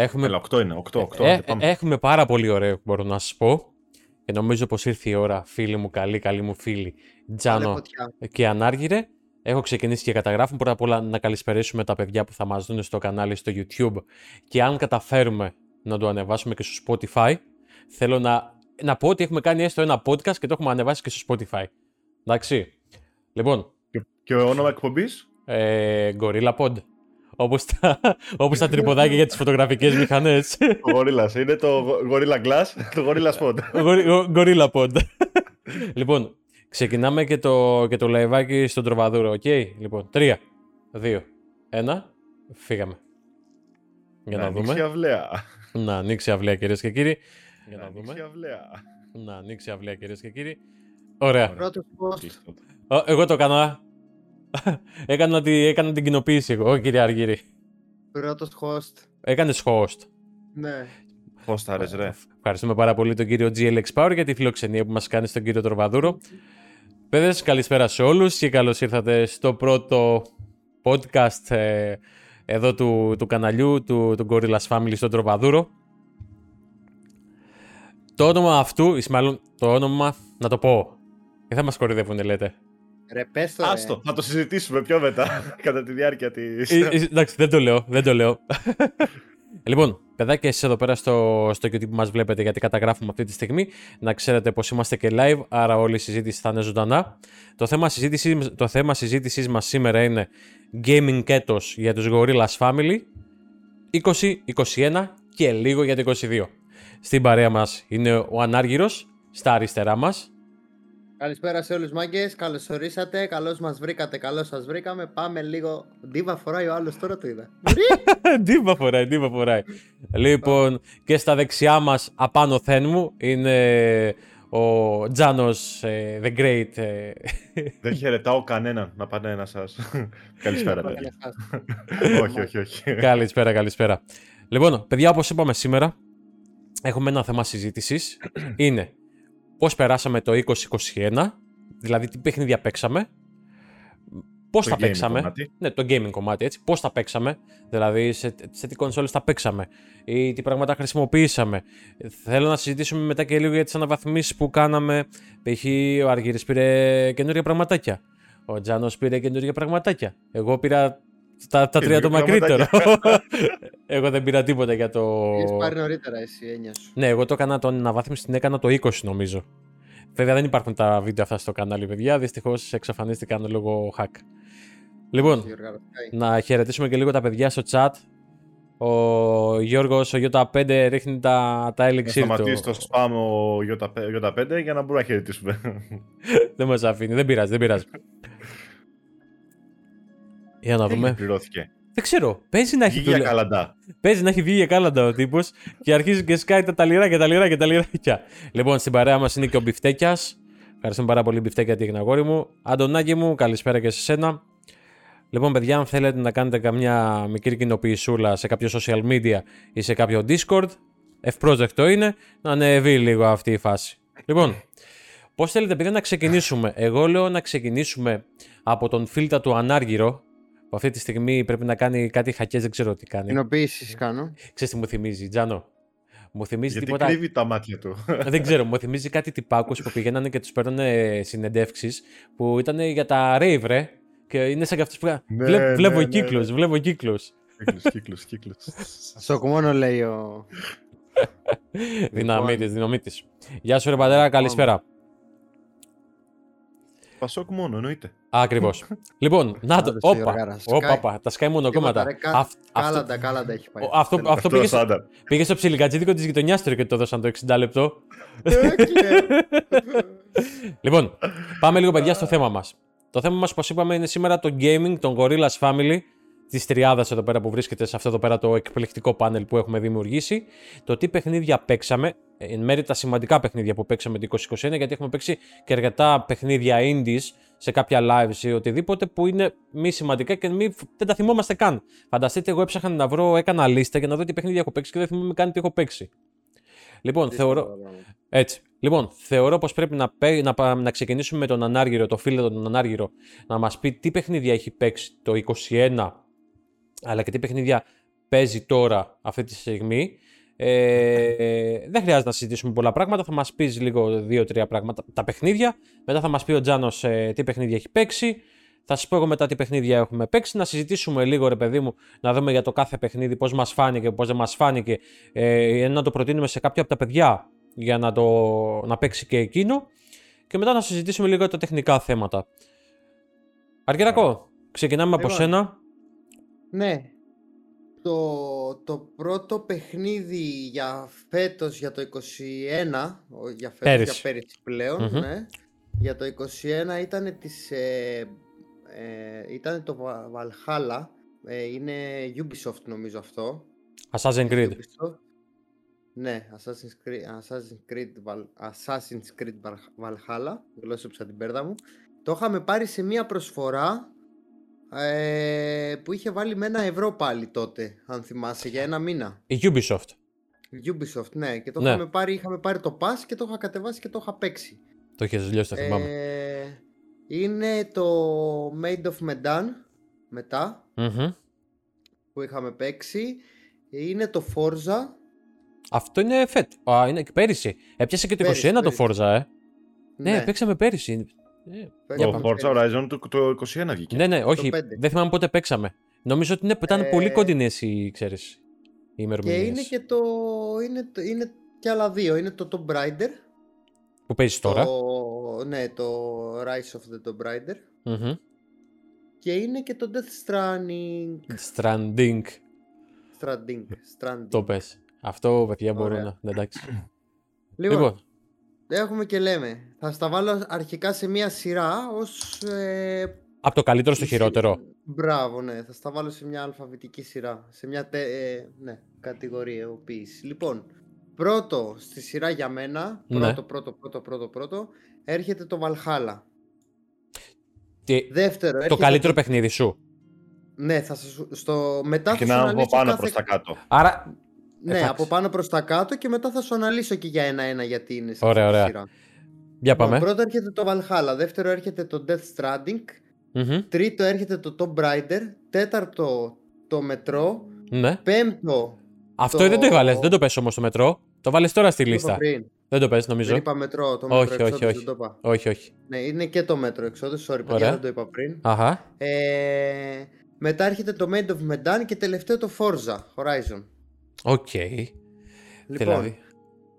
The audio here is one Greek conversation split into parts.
Έχουμε, Έλα, 8 είναι, 8, 8. ε, πάμε. έχουμε πάρα πολύ ωραίο, μπορώ να σα πω. Και νομίζω πως ήρθε η ώρα, φίλοι μου, καλοί, καλοί μου φίλοι, Τζάνο Βάλε φωτιά. και Ανάργυρε. Έχω ξεκινήσει και καταγράφουμε. Πρώτα απ' όλα να καλησπερίσουμε τα παιδιά που θα μας δουν στο κανάλι στο YouTube. Και αν καταφέρουμε να το ανεβάσουμε και στο Spotify, θέλω να, να πω ότι έχουμε κάνει έστω ένα podcast και το έχουμε ανεβάσει και στο Spotify. Εντάξει. Λοιπόν, Και, και όνομα εκπομπής; ε, Gorilla Pod. Όπως τα, όπως τα τρυποδάκια για τις φωτογραφικές μηχανές. Ο Gorilla. Είναι το Gorilla Glass, το Gorilla Spot. Γορι- γο- Gorilla Pod. λοιπόν, ξεκινάμε και το, και το live άκι στον τροβαδούρο, οκ; Λοιπόν, 3, 2, 1, φύγαμε. Για να, ανοίξει δούμε. η αυλαία. Να ανοίξει η αυλαία, κυρίες και κύριοι. Για Να να ανοίξει η δούμε. αυλαία. Να ανοίξει η αυλαία, κυρίες και κύριοι. Ωραία. Πρώτος post. Κλείσ' το. Ω, εγώ το έκανα. έκανα, τη, έκανα την κοινοποίηση εγώ, κύριε Αργύρη. Πρώτος host. Έκανες host. Ναι. Πώς θα ρες, ρε. Ευχαριστούμε πάρα πολύ τον κύριο GLX Power για τη φιλοξενία που μας κάνει στον κύριο Τροβαδούρο. Παιδες, καλησπέρα σε όλους και καλώς ήρθατε στο πρώτο podcast ε, εδώ του, του καναλιού του, του Gorillas Family στον Τροβαδούρο. Το όνομα αυτού, ή μάλλον το όνομα, να το πω. Δεν θα μας κορυδεύουνε λέτε. Ρε πες το ρε. Άστο, θα το συζητήσουμε πιο μετά, κατά τη διάρκεια της... Ε, ε, Εντάξει, δεν το λέω, δεν το λέω. λοιπόν, παιδάκια, εσείς εδώ πέρα στο, στο YouTube που μας βλέπετε, γιατί καταγράφουμε αυτή τη στιγμή, να ξέρετε πως είμαστε και live, άρα όλη η συζήτηση θα είναι ζωντανά. Το θέμα συζήτησης, το θέμα συζήτησής μας σήμερα είναι gaming έτος για τους Gorillaz Family, 20, 21 και λίγο για το 22. Στην παρέα μας είναι ο Ανάργυρος, στα αριστερά μας. Καλησπέρα σε όλους μάγκες, καλώς ορίσατε, καλώς μας βρήκατε, καλώς σας βρήκαμε. Πάμε λίγο. Ντίβα φοράει ο άλλος τώρα το είδα. Ντίβα φοράει, ντίβα φοράει. λοιπόν, και στα δεξιά μας, απάνω θεν μου, είναι ο Τζάνος ε, The Great. ε, Δεν χαιρετάω κανέναν, να πάνε ένα σας. Καλησπέρα, παιδιά. όχι, όχι, όχι. καλησπέρα, καλησπέρα. Λοιπόν, παιδιά, όπως είπαμε σήμερα, έχουμε ένα θέμα συζήτησης. είναι πώς περάσαμε το 2021, δηλαδή τι παιχνίδια παίξαμε, πώς Το τα gaming παίξαμε. κομμάτι. Ναι, το gaming κομμάτι, έτσι. Πώς τα παίξαμε, δηλαδή σε, σε τι κονσόλες τα παίξαμε ή τι πράγματα χρησιμοποιήσαμε. Θέλω να συζητήσουμε μετά και λίγο για τις αναβαθμίσεις που κάναμε. Π.χ. ο Αργύρης πήρε καινούργια πραγματάκια. Ο Τζάνος πήρε καινούργια πραγματάκια. Εγώ πήρα τα, τα τρία το Καινούργια μακρύτερο. Εγώ δεν πήρα τίποτα για το... Έχεις πάρει νωρίτερα εσύ, έννοια σου. Ναι, εγώ το έκανα τον αναβάθμιση την έκανα το 20 νομίζω. Βέβαια δεν υπάρχουν τα βίντεο αυτά στο κανάλι, παιδιά. Δυστυχώς εξαφανίστηκαν λόγω hack. Λοιπόν, Διοργανωτικά. να χαιρετήσουμε και λίγο τα παιδιά στο chat. Ο Γιώργος, ο Ι5 ρίχνει τα, τα Να elixir του. σταματήσει το spam ο Ι5 για να μπορούμε να χαιρετήσουμε. δεν μας αφήνει, δεν πειράζει, δεν πειράζει. Για να δούμε. Πληρώθηκε. Δεν ξέρω, παίζει να έχει, Βγήκε για δουλε- καλαντά. παίζει να έχει βγει για κάλαντα ο τύπος και αρχίζει και σκάει τα ταλιράκια, τα λιράκια, τα λιράκια. Λοιπόν, στην παρέα μας είναι και ο Μπιφτέκιας. Ευχαριστούμε πάρα πολύ, Μπιφτέκια, την αγόρι μου. Αντωνάκη μου, καλησπέρα και σε σένα. Λοιπόν, παιδιά, αν θέλετε να κάνετε καμιά μικρή κοινοποιησούλα σε κάποιο social media ή σε κάποιο Discord, ευπρόσδεκτο είναι να ανεβεί λίγο αυτή η φάση. Λοιπόν, πώς θέλετε, παιδιά, να ξεκινήσουμε; Εγώ λέω να ξεκινήσουμε από τον φίλτα του Ανάργυρο, που αυτή τη στιγμή πρέπει να κάνει κάτι χακές, δεν ξέρω τι κάνει. Κοινοποίησεις κάνω. Ξέρεις τι μου θυμίζει, Τζάνο; Μου θυμίζει Γιατί τίποτα. κρύβει τα μάτια του. Δεν ξέρω, μου θυμίζει κάτι τυπάκους που πηγαίνανε και τους παίρνανε συνεντεύξεις που ήταν για τα rave, ρε. Και είναι σαν και αυτούς που. Ναι, Βλέ- ναι, βλέπω ναι, κύκλους, ναι. βλέπω κύκλους. Κύκλος, κύκλος, κύκλος. Σοκ μόνο λέει ο... Δυναμίτης, δυναμίτης. Γεια σου, ρε πατέρα, καλησπέρα. Πασόκ μόνο, εννοείται. Ακριβώς. λοιπόν, να το. Άλλος η Όπα, οργάρα, όπα, σκάει. όπα, τα σκάει μονοκόμματα. Τίποτα, ρε, κα- Αυ- Αυτό, Κάλαντα, κάλαντα έχει πάει. ο- αυτό, αυτό Αυτός πήγε, στο- στάνταρ. πήγε στο ψιλικατζίδικο της γειτονιάς του και το δώσαν το 60 λεπτό. Έκλε. Λοιπόν, πάμε λίγο παιδιά στο θέμα μας. Το θέμα μας, όπως είπαμε, είναι σήμερα το gaming, των Gorillaz Family, της τριάδας εδώ πέρα που βρίσκεται σε αυτό εδώ πέρα το εκπληκτικό πάνελ που έχουμε δημιουργήσει. Το τι παιχνίδια παίξαμε, εν μέρει τα σημαντικά παιχνίδια που παίξαμε το 2021, γιατί έχουμε παίξει και αρκετά παιχνίδια indies σε κάποια lives ή οτιδήποτε που είναι μη σημαντικά και μη, δεν τα θυμόμαστε καν. Φανταστείτε, εγώ έψαχνα να βρω, έκανα λίστα για να δω τι παιχνίδια έχω παίξει και δεν θυμάμαι καν τι έχω παίξει. Λοιπόν, θεωρώ, έτσι. Λοιπόν, θεωρώ πως πρέπει να, πέ- να, πα- να ξεκινήσουμε με τον Ανάργυρο, το φίλο τον Ανάργυρο, να μας πει τι παιχνίδια έχει παίξει το 21, αλλά και τι παιχνίδια παίζει τώρα αυτή τη στιγμή. Ε, δεν χρειάζεται να συζητήσουμε πολλά πράγματα. Θα μας πεις λίγο δύο-τρία πράγματα. Τα παιχνίδια. Μετά θα μας πει ο Τζάνος ε, τι παιχνίδια έχει παίξει. Θα σας πω εγώ μετά τι παιχνίδια έχουμε παίξει. Να συζητήσουμε λίγο, ρε παιδί μου, να δούμε για το κάθε παιχνίδι πώς μας φάνηκε, πώς δεν μας φάνηκε. Ε, να το προτείνουμε σε κάποια από τα παιδιά για να, το, να παίξει και εκείνο. Και μετά να συζητήσουμε λίγο για τα τεχνικά θέματα. Αργυρακό, ξεκινάμε από Λοιπόν. σένα. Ναι. Το, το πρώτο παιχνίδι για φέτος, για το 21, ο- για φέτος, Πέρυσι. για πέρυσι πλέον, Μμμ. ναι. Για το 21 ήταν της, ε, ε, ήταν το Βα- Valhalla, ε, είναι Ubisoft νομίζω αυτό. Assassin's Creed. Ubisoft. Ναι, Assassin's Creed, Assassin's Creed, Val- Assassin's Creed Val- Valhalla, γλώσσεψα την πέρδα μου. Το είχαμε πάρει σε μία προσφορά ε, που είχε βάλει με ένα ευρώ πάλι τότε, αν θυμάσαι, για ένα μήνα. Η Ubisoft. Ubisoft, ναι. Και το Ναι. είχαμε πάρει, είχαμε πάρει το pass και το είχα κατεβάσει και το είχα παίξει. Το είχες λιώσει, το θυμάμαι. Ε, είναι το Made of Medan μετά Μμμ. που είχαμε παίξει. Είναι το Forza. Αυτό είναι φέτο. Α, είναι και πέρυσι. Έπιασε και το 21 Πέρυσι, το πέρυσι. Forza, ε. Ναι, παίξαμε πέρυσι. Ε, παίξαμε Το Forza πέρυσι. Horizon το, το 21 βγήκε. Ναι, ναι, όχι. πέντε. Δεν θυμάμαι πότε παίξαμε. Νομίζω ότι είναι, ήταν Ε, πολύ κοντινέ οι, ξέρεις, οι Και ημερομηνίες. είναι και το. Είναι, το- είναι και άλλα δύο. Είναι το Tomb Raider. Που παίζεις τώρα. Το, ναι, το Rise of the Tomb Raider. Μμμ. Και είναι και το Death Stranding. Stranding. Stranding. Stranding. Το πες. Αυτό, παιδιά, μπορώ Ωραία. να. ναι, Εντάξει. Λοιπόν, Λοιπόν, έχουμε και λέμε. Θα στα βάλω αρχικά σε μία σειρά ως... Ε, από το καλύτερο στο η- χειρότερο. Μπράβο, ναι. Θα στα βάλω σε μια αλφαβητική σειρά. Σε μια τε, ε, ναι, κατηγοριοποίηση. Λοιπόν, πρώτο στη σειρά για μένα, Ναι. πρώτο, πρώτο, πρώτο, πρώτο, πρώτο, έρχεται το Valhalla. Τι- Δεύτερο, Το έρχεται καλύτερο παιχνίδι σου. Ναι, θα σας, στο, μετά θα σου Ξεκινάμε από αναλύσω πάνω κάθε... προς τα κάτω. Άρα. Ναι, Εντάξει. από πάνω προς τα κάτω και μετά θα σου αναλύσω και για ένα-ένα γιατί είναι σε Ωραία, αυτή τη ωραία. σειρά. Για Λοιπόν, πάμε. πρώτο έρχεται το Valhalla, δεύτερο έρχεται το Death Stranding, Μμμ. τρίτο έρχεται το Tomb Raider, τέταρτο το Metro, Ναι. πέμπτο Αυτό το- δεν το έβαλες. Δεν το 'πες όμως στο μετρό. Το 'βαλες τώρα στη το είπα λίστα. πριν. Δεν το 'πες, Δεν νομίζω. είπα Metro, το Όχι, Metro όχι, Exodus όχι. δεν το είπα. Όχι, όχι. Ναι, είναι και το Metro Exodus, sorry παιδιά, Ωραία. δεν το είπα πριν. Αχα. Ε, μετά έρχεται το Man of Medan και τελευταίο το Forza Horizon. Οκ. Λοιπόν, Δηλαδή.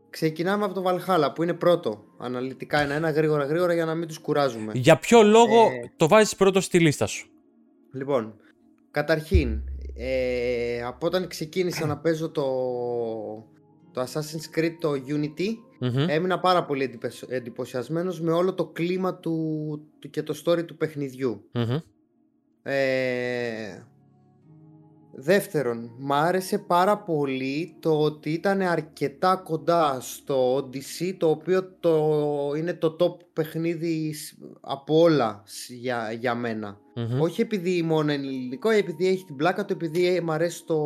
ξεκινάμε από το Valhalla που είναι πρώτο. Αναλυτικά ένα-ένα, γρήγορα γρήγορα για να μην τους κουράζουμε. Για ποιο λόγο Ε, το βάζεις πρώτο στη λίστα σου; Λοιπόν, καταρχήν, ε, από όταν ξεκίνησα να παίζω το, το Assassin's Creed το Unity, Μμμ. έμεινα πάρα πολύ εντυπωσ- εντυπωσιασμένος με όλο το κλίμα του, του και το story του παιχνιδιού. Μμμ. Ε, δεύτερον, μ' άρεσε πάρα πολύ το ότι ήταν αρκετά κοντά στο Odyssey, το οποίο το, είναι το top παιχνίδι σ- από όλα σ- για, για μένα. Μμμ. Όχι επειδή μόνο είναι ελληνικό, επειδή έχει την πλάκα του, επειδή ε, μ' αρέσει το,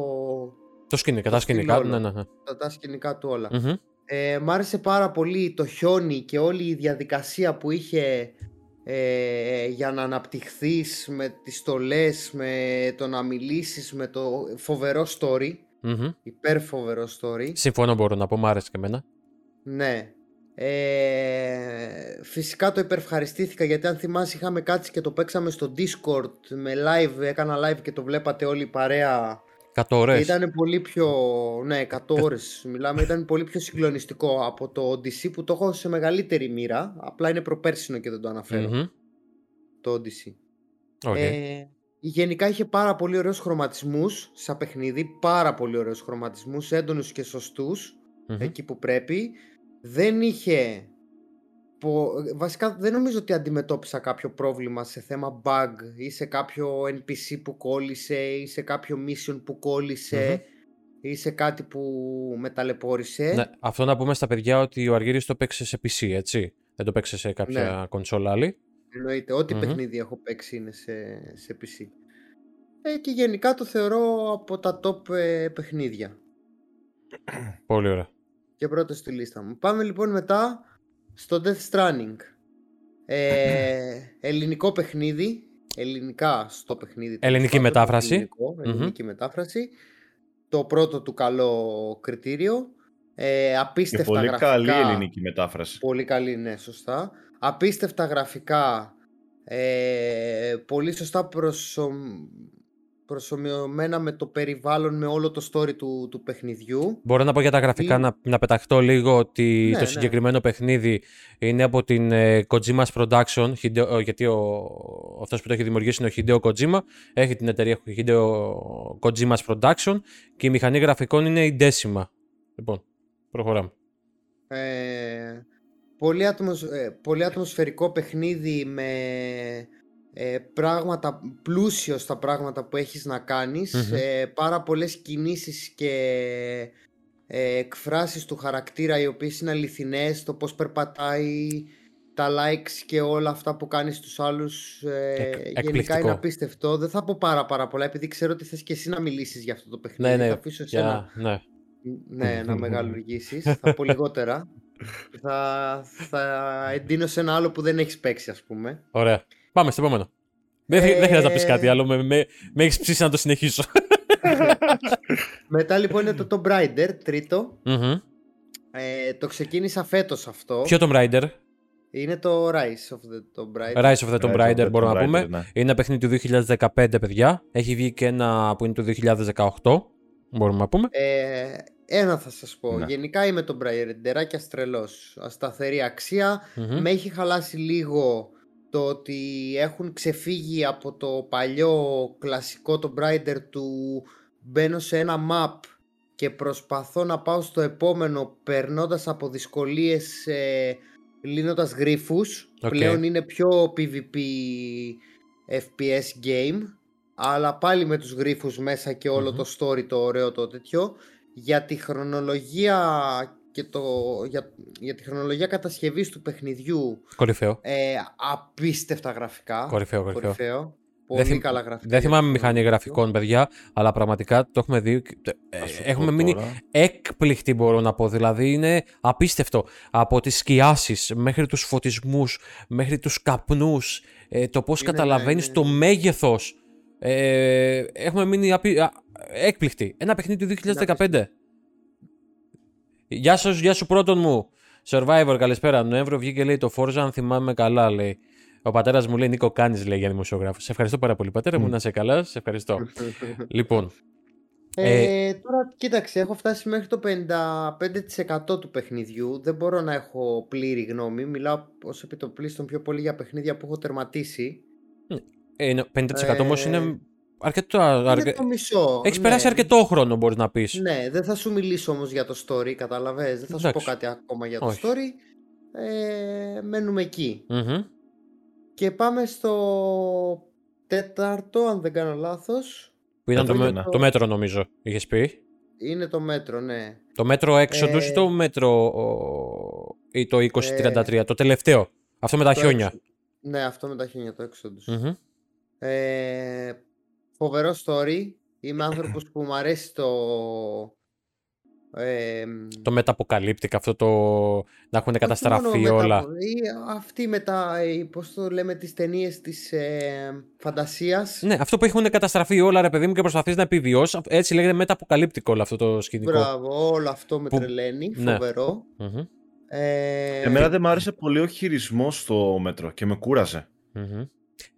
Το σκηνικά, τα στυλ σκηνικά. όλο. Ναι, ναι, ναι. τα, τα σκηνικά του όλα. Μμμ. Ε, μ' άρεσε πάρα πολύ το χιόνι και όλη η διαδικασία που είχε ε, για να αναπτυχθείς με τις στολές, με το να μιλήσεις, με το φοβερό story, Μμμ. υπερφοβερό story. Συμφωνώ, μπορώ να πω, μ' άρεσε και εμένα. Ναι. Ε, φυσικά το υπερευχαριστήθηκα γιατί αν θυμάσαι είχαμε κάτσει και το παίξαμε στο Discord με live, έκανα live και το βλέπατε όλη η παρέα 100 ώρες. Ήταν πολύ πιο. Ναι, 100 ώρες. Μιλάμε, ήταν πολύ πιο συγκλονιστικό από το Odyssey που το έχω σε μεγαλύτερη μοίρα. Απλά είναι προπέρσινο και δεν το αναφέρω. Το Odyssey. Ε, γενικά είχε πάρα πολύ ωραίους χρωματισμούς σαν παιχνίδι. Πάρα πολύ ωραίους χρωματισμούς, έντονους και σωστούς εκεί που πρέπει. Δεν είχε. Πο- Βασικά δεν νομίζω ότι αντιμετώπισα κάποιο πρόβλημα σε θέμα bug ή σε κάποιο NPC που κόλλησε ή σε κάποιο mission που κολλησε ή σε κάτι που με ταλαιπώρησε. Ναι, αυτό να πούμε στα παιδιά ότι ο Αργύρης το παίξε σε PC, έτσι. Δεν το παίξε σε κάποια Ναι. κονσόλα άλλη. Εννοείται, ό,τι Μμμ. παιχνίδι έχω παίξει είναι σε, σε PC. Ε, και γενικά το θεωρώ από τα top ε, παιχνίδια Πολύ ωραία. και πρώτος στη λίστα μου. Πάμε λοιπόν μετά στο Death Stranding. Ε, ελληνικό παιχνίδι, ελληνικά στο παιχνίδι. τέλος Ελληνική πάντων, μετάφραση. ελληνικό, Μμμ. ελληνική μετάφραση. το πρώτο του καλό κριτήριο. Ε, απίστευτα και πολύ γραφικά. καλή ελληνική μετάφραση. Πολύ καλή, ναι, σωστά. Απίστευτα γραφικά. Ε, πολύ σωστά προσω... προσωμιωμένα με το περιβάλλον, με όλο το story του, του παιχνιδιού. Μπορώ να πω για τα γραφικά, να, να πεταχτώ λίγο ότι Ναι, το ναι. συγκεκριμένο παιχνίδι είναι από την ε, Kojima's Production, Hideo- ο- γιατί ο, αυτός που το έχει δημιουργήσει είναι ο Hideo Kojima, έχει την εταιρεία Hideo Kojima's Production και η μηχανή γραφικών είναι η Decima. Λοιπόν, προχωράμε. Ε, πολύ, ατμοσ... ε, πολύ ατμοσφαιρικό παιχνίδι με ε, πράγματα, πλούσιος στα πράγματα που έχεις να κάνεις, Μμμ. ε, πάρα πολλές κινήσεις και ε, εκφράσεις του χαρακτήρα οι οποίες είναι αληθινές, το πώς περπατάει, τα likes και όλα αυτά που κάνεις στους άλλους ε, Εκ- γενικά εκπληκτικό. είναι απίστευτο. Δεν θα πω πάρα πάρα πολλά επειδή ξέρω ότι θες και εσύ να μιλήσεις για αυτό το παιχνίδι. Ναι, ναι, Θα αφήσω εσένα Για, ναι. ναι, να μεγαλουργήσεις. θα πω λιγότερα. θα, θα εντείνω σε ένα άλλο που δεν έχεις παίξει, ας πούμε. Ωραία. Πάμε στο επόμενο. Δεν, δεν χρειάζεται να πεις Ε, κάτι άλλο, με, με, με έχεις ψήσει να το συνεχίσω. Μετά λοιπόν είναι το Tomb Raider, τρίτο. Μμμ. Ε, το ξεκίνησα φέτος αυτό. Ποιο Tomb Raider? Είναι το Rise of the Tomb Raider. Rise of the Tomb Rise of Raider the μπορούμε Tomb να πούμε. Raider, ναι. Είναι ένα παιχνίδι του 2015, παιδιά. Έχει βγει και ένα που είναι του 2018. Μπορούμε να πούμε. Ε, ένα θα σας πω. Ναι. Γενικά είμαι Tomb Raider-άκιας τρελός. Σταθερή αξία. Μμμ. Με έχει χαλάσει λίγο το ότι έχουν ξεφύγει από το παλιό κλασικό Tomb Raider του μπαίνω σε ένα map και προσπαθώ να πάω στο επόμενο περνώντας από δυσκολίες ε, λύνοντας γρίφους. Οκ. Πλέον είναι πιο PvP FPS game αλλά πάλι με τους γρίφους μέσα και όλο Μμμ. το story το ωραίο το τέτοιο για τη χρονολογία και το, για, για τη χρονολογία κατασκευής του παιχνιδιού Κορυφαίο. ε, απίστευτα γραφικά. Κορυφαίο, κορυφαίο. Κορυφαίο. Δεν Πολύ θυμ- καλά γραφικά. Δεν για θυμάμαι το μηχανή παιχνίδι. γραφικών, παιδιά, αλλά πραγματικά το έχουμε δει. και- ε, Θα σου έχουμε πω μείνει τώρα. έκπληκτοι, μπορώ να πω. Δηλαδή είναι απίστευτο. Από τις σκιάσεις μέχρι τους φωτισμούς, μέχρι τους καπνούς, ε, το πώς Είναι, καταλαβαίνεις ναι, το ναι. μέγεθος. Ε, έχουμε μείνει απει... α, έκπληκτοι. Ένα παιχνίδι του 2015. Γεια σας, γεια σου πρώτον μου. Survivor, καλησπέρα. Νοέμβριο βγήκε λέει το Forza, αν θυμάμαι καλά, λέει. Ο πατέρας μου λέει Νίκο Κάνη, λέει για δημοσιογράφο. Σε ευχαριστώ πάρα πολύ, πατέρα μου, Μμ. να σε καλά. Σε ευχαριστώ. λοιπόν, Ε, τώρα κοίταξε, έχω φτάσει μέχρι το 55% του παιχνιδιού. Δεν μπορώ να έχω πλήρη γνώμη. Μιλάω ως επιτοπλίστων πιο πολύ για παιχνίδια που έχω τερματίσει. ε, είναι- 50% όμως Ε, είναι αρκετό. Είναι Αρκε... το μισό. Έχεις ναι. περάσει αρκετό χρόνο, μπορείς να πεις. Ναι, δεν θα σου μιλήσω όμως για το story, καταλαβες. Δεν θα σου Εντάξει. πω κάτι ακόμα για το Όχι. story. Ε, μένουμε εκεί. Μμμ. Και πάμε στο τέταρτο, αν δεν κάνω λάθος. Που ήταν το, Αυτό με- είναι. το μέτρο, νομίζω. Είχες πει. Είναι το μέτρο, ναι. Το μέτρο έξοδο Ε, ή το μέτρο. ο- ή το 2033. Το τελευταίο. Αυτό με τα Το χιόνια. έξω- Ναι, αυτό με τα χιόνια, το Exodus. Μμμ. Ε, φοβερό story. Είμαι άνθρωπος που μου αρέσει το... Ε, Το μεταποκαλύπτικα, αυτό το. να έχουν όχι καταστραφεί μόνο όλα. μετα- ή αυτή μετά, ε, πώς το λέμε, τις ταινίες της ε, φαντασίας. Ναι, αυτό που έχουν καταστραφεί όλα, ρε παιδί μου, και προσπαθείς να επιβιώσεις. Έτσι λέγεται μεταποκαλύπτικο όλο αυτό το σκηνικό. Μπράβο, όλο αυτό με Που- τρελαίνει, ναι. φοβερό. Μμμ. Ε, Εμένα δεν μ' άρεσε πολύ ο χειρισμός στο μέτρο και με κούρασε. Μμμ.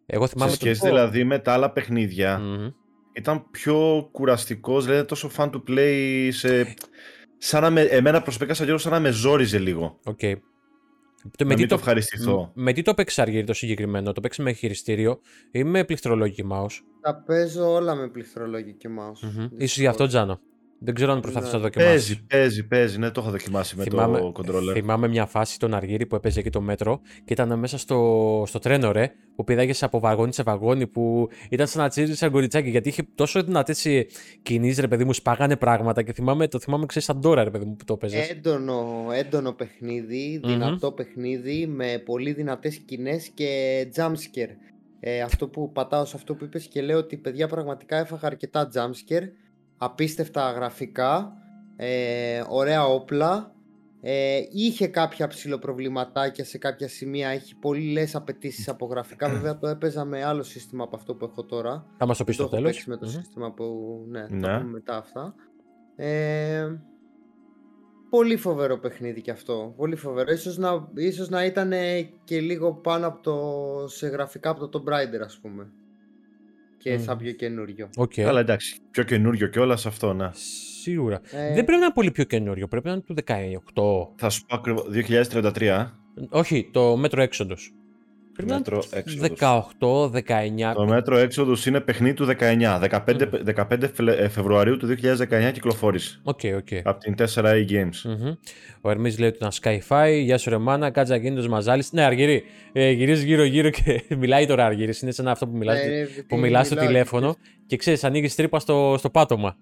Εγώ Σε θυμάμαι το. σχέση δηλαδή με τα άλλα παιχνίδια, Μμμ. ήταν πιο κουραστικός, δηλαδή τόσο fun to play σε... Σαν να με, εμένα προσωπικά σαν Γιώργο σαν να με ζόριζε λίγο. Οκ. Το, Να με, τι μην το το, ευχαριστηθώ. με τι το παίξει Αργύρη το συγκεκριμένο, το παίξει με χειριστήριο ή με πληκτρολόγικη mouse; Τα παίζω όλα με πληκτρολόγιο και mouse. Mm-hmm. Ίσως γι' αυτό Τζάνο; Δεν ξέρω αν προσπαθείς Ναι. να δοκιμάσεις. Παίζει, παίζει, παίζει. Ναι, το έχω δοκιμάσει με το controller. θυμάμαι μια φάση τον Αργύρι που έπαιζε εκεί το μέτρο και ήταν μέσα στο, στο τρένο, ρε, που πηδάγεσαι από βαγόνι σε βαγόνι, που ήταν σαν να τσίζει σαν κοριτσάκι. Γιατί είχε τόσο δυνατές κινήσεις, ρε παιδί μου, σπάγανε πράγματα και θυμάμαι, το θυμάμαι, ξέρεις, σαν τώρα, ρε παιδί μου, που το έπαιζες. Έντονο, έντονο παιχνίδι, Μμμ. δυνατό παιχνίδι με πολύ δυνατές σκηνές και jumpscare. Ε, αυτό που πατάω σε αυτό που είπες και λέω ότι παιδιά πραγματικά έφαγα αρκετά jumpscare, απίστευτα γραφικά, ε, ωραία όπλα, ε, είχε κάποια ψηλοπροβληματάκια σε κάποια σημεία, έχει πολύ λες απαιτήσεις από γραφικά, βέβαια το έπαιζα με άλλο σύστημα από αυτό που έχω τώρα. Θα μας το πεις Δεν στο το έχω τέλος. παίξει με το σύστημα που, ναι, θα Ναι. πούμε μετά αυτά. Ε, πολύ φοβερό παιχνίδι κι αυτό. Πολύ φοβερό. Ίσως να, ίσως να ήταν και λίγο πάνω από το, σε γραφικά από το Tomb Raider ας πούμε. Και mm. σαν πιο καινούριο. Okay. Αλλά εντάξει, πιο καινούριο και όλα σε αυτό, να. Σίγουρα. Ε... Δεν πρέπει να είναι πολύ πιο καινούριο, πρέπει να είναι του 18. Θα σου πω ακριβώς, 2033. Όχι, το Metro Exodus. Metro 18, 19. Το Metro Exodus είναι παιχνίδι του 19. 15, 15 Φεβρουαρίου του 2019 κυκλοφόρησε. OK, okay, OK. Okay. Από την 4A Games. Mm-hmm. Ο Ερμής λέει ότι ήταν Skyfi. Γεια σου, Ρεμάνα. Κάτσα κίνητο Μαζάλη. Ναι, Αργυρί. Ε, γυρίζει γύρω-γύρω και μιλάει τώρα Αργυρί. Είναι σαν αυτό που μιλάς ε, που μιλάς στο τηλέφωνο και ξέρεις, ανοίγεις τρύπα στο, στο πάτωμα.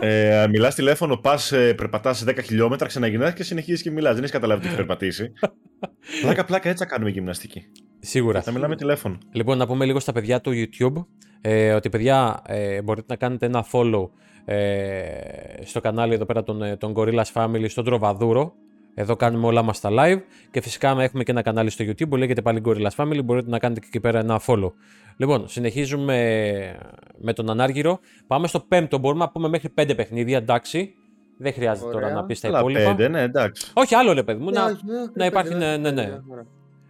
ε, μιλάς τηλέφωνο, πας, ε, περπατάς 10 χιλιόμετρα, ξαναγυρνάς και συνεχίζεις και μιλάς. Δεν έχεις καταλάβει τι έχει περπατήσει. Πλάκα-πλάκα έτσι θα κάνουμε γυμναστική. Σίγουρα. Θα μιλάμε τηλέφωνο. Λοιπόν, να πούμε λίγο στα παιδιά του YouTube ε, ότι παιδιά ε, μπορείτε να κάνετε ένα follow ε, στο κανάλι εδώ πέρα των, ε, των Gorillas Family στον Τροβαδούρο. Εδώ κάνουμε όλα μας τα live και φυσικά έχουμε και ένα κανάλι στο YouTube που λέγεται πάλι Gorillas Family. Μπορείτε να κάνετε και εκεί πέρα ένα follow. Λοιπόν, συνεχίζουμε με τον Ανάργυρο. Πάμε στο πέμπτο. Μπορούμε να πούμε μέχρι πέντε παιχνίδια, εντάξει. Δεν χρειάζεται Ωραία. τώρα να πεις τα υπόλοιπα. Πέντε, ναι, εντάξει. Όχι, άλλο λέει παιδί μου. να, ναι, να υπάρχει. Ναι, ναι, ναι.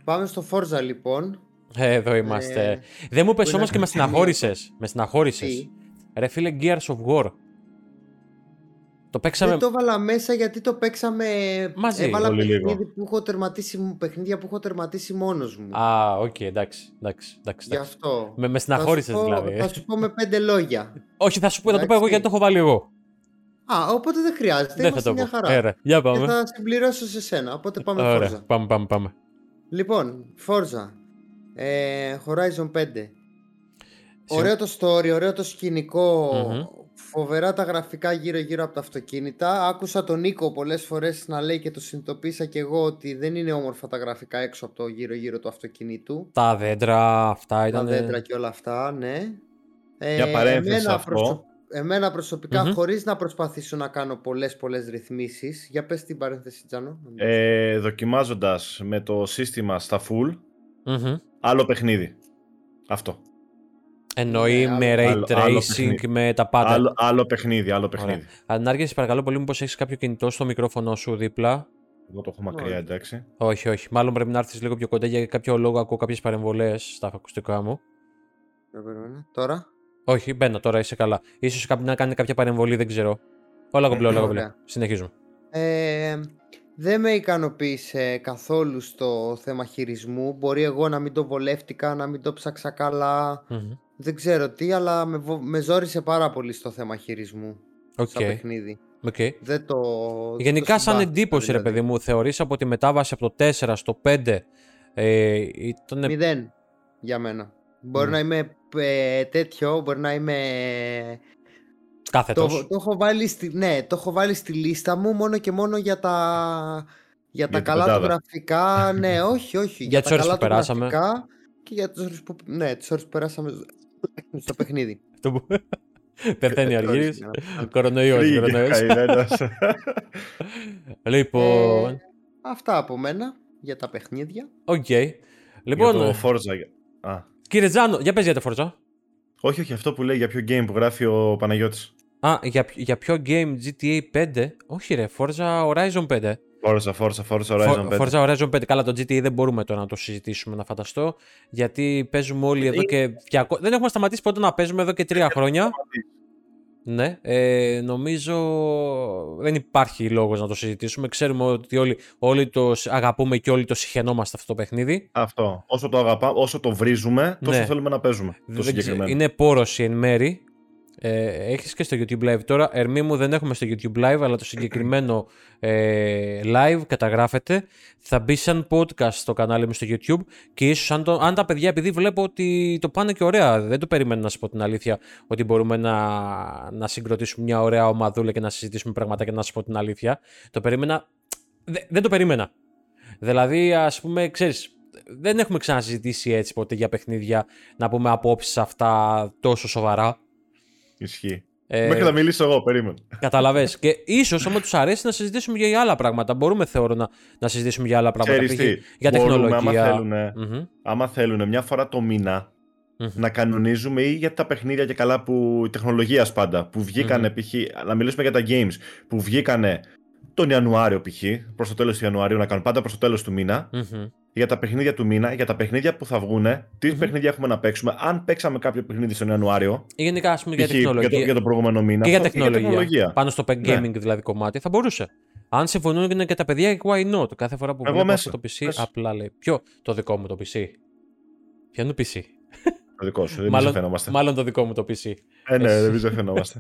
Πάμε στο Forza λοιπόν. Ε, εδώ είμαστε. Ε, Δεν μου πες όμως και με στεναχώρησες. Με στεναχώρησες. Ρε φίλε, Gears of War. Το παίξαμε... Δεν το έβαλα μέσα γιατί το παίξαμε. Μαζί. Έβαλα παιχνίδι που έχω τερματίσει, παιχνίδια που έχω τερματίσει μόνος μου. Α, OK, okay, εντάξει, εντάξει, εντάξει. Γι' αυτό. Με, με στεναχώρησες δηλαδή. Θα σου πω με πέντε λόγια. Όχι, θα σου πω, θα το πω εγώ γιατί το έχω βάλει εγώ. Α, οπότε δεν χρειάζεται. Δεν θα το μια χαρά. Ωραία, για πάμε. Και θα συμπληρώσω σε σένα. Οπότε πάμε Ωραία, Forza. Πάμε, πάμε, πάμε. Λοιπόν, Forza. Ε, Horizon 5. Ωραίο το story, ωραίο το σκηνικο Φοβερά τα γραφικά γύρω-γύρω από τα αυτοκίνητα. Άκουσα τον Νίκο πολλές φορές να λέει και το συνειδητοποίησα και εγώ ότι δεν είναι όμορφα τα γραφικά έξω από το γύρω-γύρω του αυτοκινήτου. Τα δέντρα αυτά ήταν. Τα δέντρα και όλα αυτά, ναι. Για παρένθεση αυτό εμένα προσωπικά, mm-hmm. χωρίς να προσπαθήσω να κάνω πολλές πολλές ρυθμίσεις, για πες την παρένθεση Τζάνο. Ε, δοκιμάζοντας με το σύστημα στα full, άλλο παιχνίδι. Αυτό. Εννοεί ναι, με ray άλλο, tracing, με τα πάντα. Άλλο, άλλο παιχνίδι, άλλο παιχνίδι. Αν άργεσαι παρακαλώ πολύ, μήπως έχεις κάποιο κινητό στο μικρόφωνο σου δίπλα; Εγώ το έχω μακριά, εντάξει. Όχι, όχι. Μάλλον πρέπει να έρθεις λίγο πιο κοντά για κάποιο λόγο ακούω κάποιες παρεμβολές στα ακουστικά μου. Τώρα; Όχι, μπαίνω τώρα, είσαι καλά. Ίσως να κάνει κάποια παρεμβολή, δεν ξέρω. Όλα κομπλέ, όλα κομπλέ. Συνεχίζουμε. Ε, δεν με ικανοποίησε καθόλου στο θέμα χειρισμού. Μπορεί εγώ να μην το βολεύτηκα, να μην το ψάξα Δεν ξέρω τι, αλλά με, με ζόρισε πάρα πολύ στο θέμα χειρισμού. Okay. Στο παιχνίδι. Okay. Δεν το, Γενικά, το σαν εντύπωση, δηλαδή. ρε παιδί μου, θεωρείς από τη μετάβαση από το 4 στο 5 ε, ήταν... Μηδέν για μένα. Μπορεί να είμαι ε, τέτοιο, μπορεί να είμαι... Κάθετος. Το, το, έχω βάλει στη, ναι, το έχω βάλει στη λίστα μου μόνο και μόνο για τα, για τα καλά του γραφικά. ναι, όχι, όχι. για, για τα καλά του γραφικά και για τους ώρες που, ναι, τις ώρες που περάσαμε στο παιχνίδι. Πεθαίνει ο Αργύρης. Κορονοϊός. Λοιπόν... Ε, αυτά από μένα για τα παιχνίδια. Οκ. Λοιπόν... Για το Forza. Α. Κύριε Τζάνο, για πες για τα Forza. Όχι, όχι, αυτό που λέει για ποιο game που γράφει ο Παναγιώτης. Α, για, για ποιο game GTA 5. Όχι ρε, Forza Horizon 5. Forza, Forza, Forza Horizon 5. Forza Horizon 5. Καλά, το GTA δεν μπορούμε τώρα να το συζητήσουμε, να φανταστώ. Γιατί παίζουμε όλοι εδώ και. 200... Δεν έχουμε σταματήσει ποτέ να παίζουμε εδώ και τρία χρόνια. Ναι, ε, νομίζω δεν υπάρχει λόγος να το συζητήσουμε. Ξέρουμε ότι όλοι, όλοι το αγαπούμε και όλοι το συχαινόμαστε αυτό το παιχνίδι. Αυτό. Όσο το, αγαπά, όσο το βρίζουμε, τόσο ναι. θέλουμε να παίζουμε. Το συγκεκριμένο. Είναι πόρωση εν μέρη. Ε, έχεις και στο YouTube Live τώρα. Ερμή μου δεν έχουμε στο YouTube Live, αλλά το συγκεκριμένο ε, live καταγράφεται. Θα μπει σαν podcast στο κανάλι μου στο YouTube και ίσως αν, το, αν τα παιδιά, επειδή βλέπω ότι το πάνε και ωραία, δεν το περιμένω να σου πω την αλήθεια, ότι μπορούμε να, να συγκροτήσουμε μια ωραία ομαδούλα και να συζητήσουμε πράγματα και να σου πω την αλήθεια. Το περίμενα, δεν το περίμενα. Δηλαδή, ας πούμε, ξέρεις, δεν έχουμε ξανασυζητήσει έτσι ποτέ για παιχνίδια να πούμε απόψεις αυτά τόσο σοβαρά. Ισχύει. Ε, Μέχρι να μιλήσω εγώ, περίμενα. Καταλαβέ. και ίσως, άμα τους αρέσει, να συζητήσουμε για άλλα πράγματα. Μπορούμε, θεωρώ, να, να συζητήσουμε για άλλα πράγματα. Ξέρεις τι, για τεχνολογία. Άμα θέλουν, mm-hmm. άμα θέλουν μια φορά το μήνα να κανονίζουμε ή για τα παιχνίδια και καλά που η τεχνολογία πάντα που βγήκανε π.χ. να μιλήσουμε για τα games που βγήκανε τον Ιανουάριο π.χ. προς το τέλος του Ιανουαρίου να κάνουν πάντα προς το τέλος του μηνα για τα παιχνίδια του μήνα, για τα παιχνίδια που θα βγούνε, τι παιχνίδια έχουμε να παίξουμε, αν παίξαμε κάποιο παιχνίδι στον Ιανουάριο. Ή γενικά, ας πούμε, για τεχνολογία. Για το, για το προηγούμενο μήνα. Και για τεχνολογία. Για τεχνολογία. Πάνω στο gaming ναι. δηλαδή κομμάτι θα μπορούσε. Αν συμφωνούν και τα παιδιά, why not; Κάθε φορά που Εγώ βλέπω το PC, μέσα. απλά λέει. Ποιο το δικό μου το PC; Ποιο είναι το PC; Το δικό σου, δεν μάλλον, μάλλον το δικό μου το PC. Ε, ναι, δεν ψεφαινόμαστε.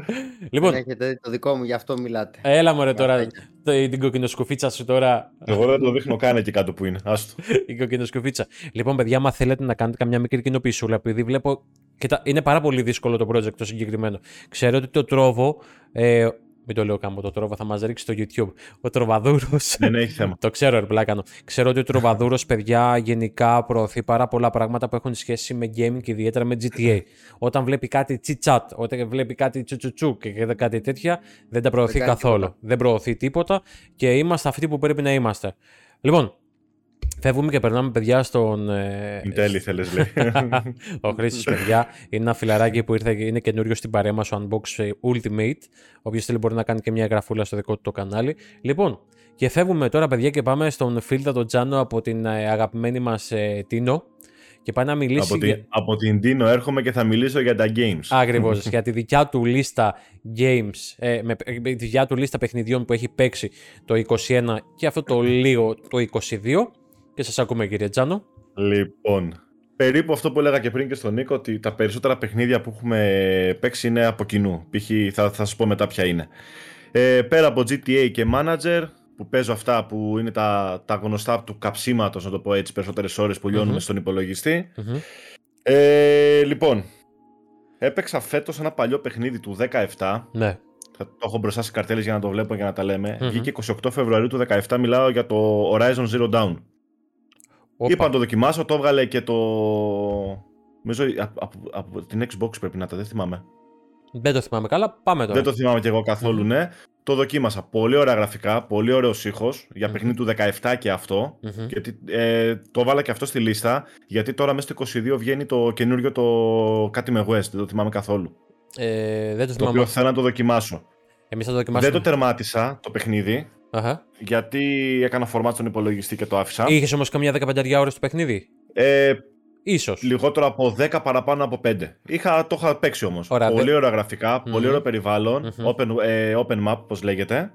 λοιπόν, έχετε το δικό μου, γι' αυτό μιλάτε. Έλα μωρέ τώρα, το, την κοκκινοσκουφίτσα σου τώρα. Εγώ δεν το δείχνω καν εκεί κάτω που είναι, άστο. η κοκκινοσκουφίτσα. Λοιπόν, παιδιά, άμα θέλετε να κάνετε καμιά μικρή κοινοποίησούλα, επειδή βλέπω και τα... είναι πάρα πολύ δύσκολο το project το συγκεκριμένο. Ξέρω ότι το τρόβο, ε, μην το λέω καν το τρόβα, θα μας ρίξει στο YouTube. Ο Τροβαδούρος. Δεν έχει θέμα. το ξέρω, ερπλάκανο. Ξέρω ότι ο Τροβαδούρος, παιδιά, γενικά προωθεί πάρα πολλά πράγματα που έχουν σχέση με gaming και ιδιαίτερα με GTA. όταν βλέπει κάτι τσιτσάτ, όταν βλέπει κάτι τσουτσουτσού και κάτι τέτοια, δεν τα προωθεί καθόλου. Δεν προωθεί τίποτα και είμαστε αυτοί που πρέπει να είμαστε. Λοιπόν, Φεύγουμε και περνάμε παιδιά στον. Ε, Intel ήθελε, λέει. ο Χρήστη, παιδιά, είναι ένα φιλαράκι που ήρθε, είναι καινούριο στην παρέα μας, ο Unbox Ultimate. Όποιος θέλει μπορεί να κάνει και μια εγγραφούλα στο δικό του το κανάλι. Λοιπόν, και φεύγουμε τώρα, παιδιά, και πάμε στον Φίλτα τον Τζάνο από την ε, αγαπημένη μας ε, Τίνο. Και πάει να μιλήσει. Από, για... την, από την Τίνο έρχομαι και θα μιλήσω για τα games. Ακριβώς. για τη δικιά του λίστα games, ε, με, με τη δικιά του λίστα παιχνιδιών που έχει παίξει το 21 και αυτό το λίγο το 22 και σας ακούμε κύριε Τζάνο. Λοιπόν, περίπου αυτό που έλεγα και πριν και στον Νίκο, ότι τα περισσότερα παιχνίδια που έχουμε παίξει είναι από κοινού. Π.χ. θα, θα σας πω μετά ποια είναι. Ε, πέρα από GTA και Manager, που παίζω αυτά που είναι τα, τα γνωστά του καψίματος, να το πω έτσι, περισσότερες ώρες που λιώνουμε στον υπολογιστη Ε, λοιπόν, έπαιξα φέτος ένα παλιό παιχνίδι του 17. Ναι. Θα το έχω μπροστά σε καρτέλες για να το βλέπω και να τα λέμε. Mm-hmm. Βγήκε 28 Φεβρουαρίου του 17, μιλάω για το Horizon Zero Dawn. Όπα. Είπα να το δοκιμάσω, το έβγαλε και το. Νομίζω από, από, την Xbox πρέπει να τα, δεν θυμάμαι. Δεν το θυμάμαι καλά, πάμε τώρα. Δεν το θυμάμαι και εγώ καθόλου, ναι. Το δοκίμασα. Πολύ ωραία γραφικά, πολύ ωραίος ήχος για παιχνίδι του 17 και αυτό. Γιατί, ε, το βάλα και αυτό στη λίστα, γιατί τώρα μέσα στο 22 βγαίνει το καινούριο το κάτι με West. Δεν το θυμάμαι καθόλου. Ε, δεν το, θυμάμαι. το οποίο θέλω να το δοκιμάσω. Εμείς θα το δοκιμάσουμε. Δεν το τερμάτισα το παιχνίδι. Uh-huh. Γιατί έκανα format στον υπολογιστή και το άφησα. Είχες όμως καμιά 15 ώρες το παιχνίδι; Ε, Ίσως. Λιγότερο από 10 παραπάνω από 5. Είχα, το είχα παίξει όμως. Πολύ ωραία γραφικά, mm-hmm. πολύ ωραίο περιβάλλον. Mm-hmm. Open, ε, open map, όπω λέγεται.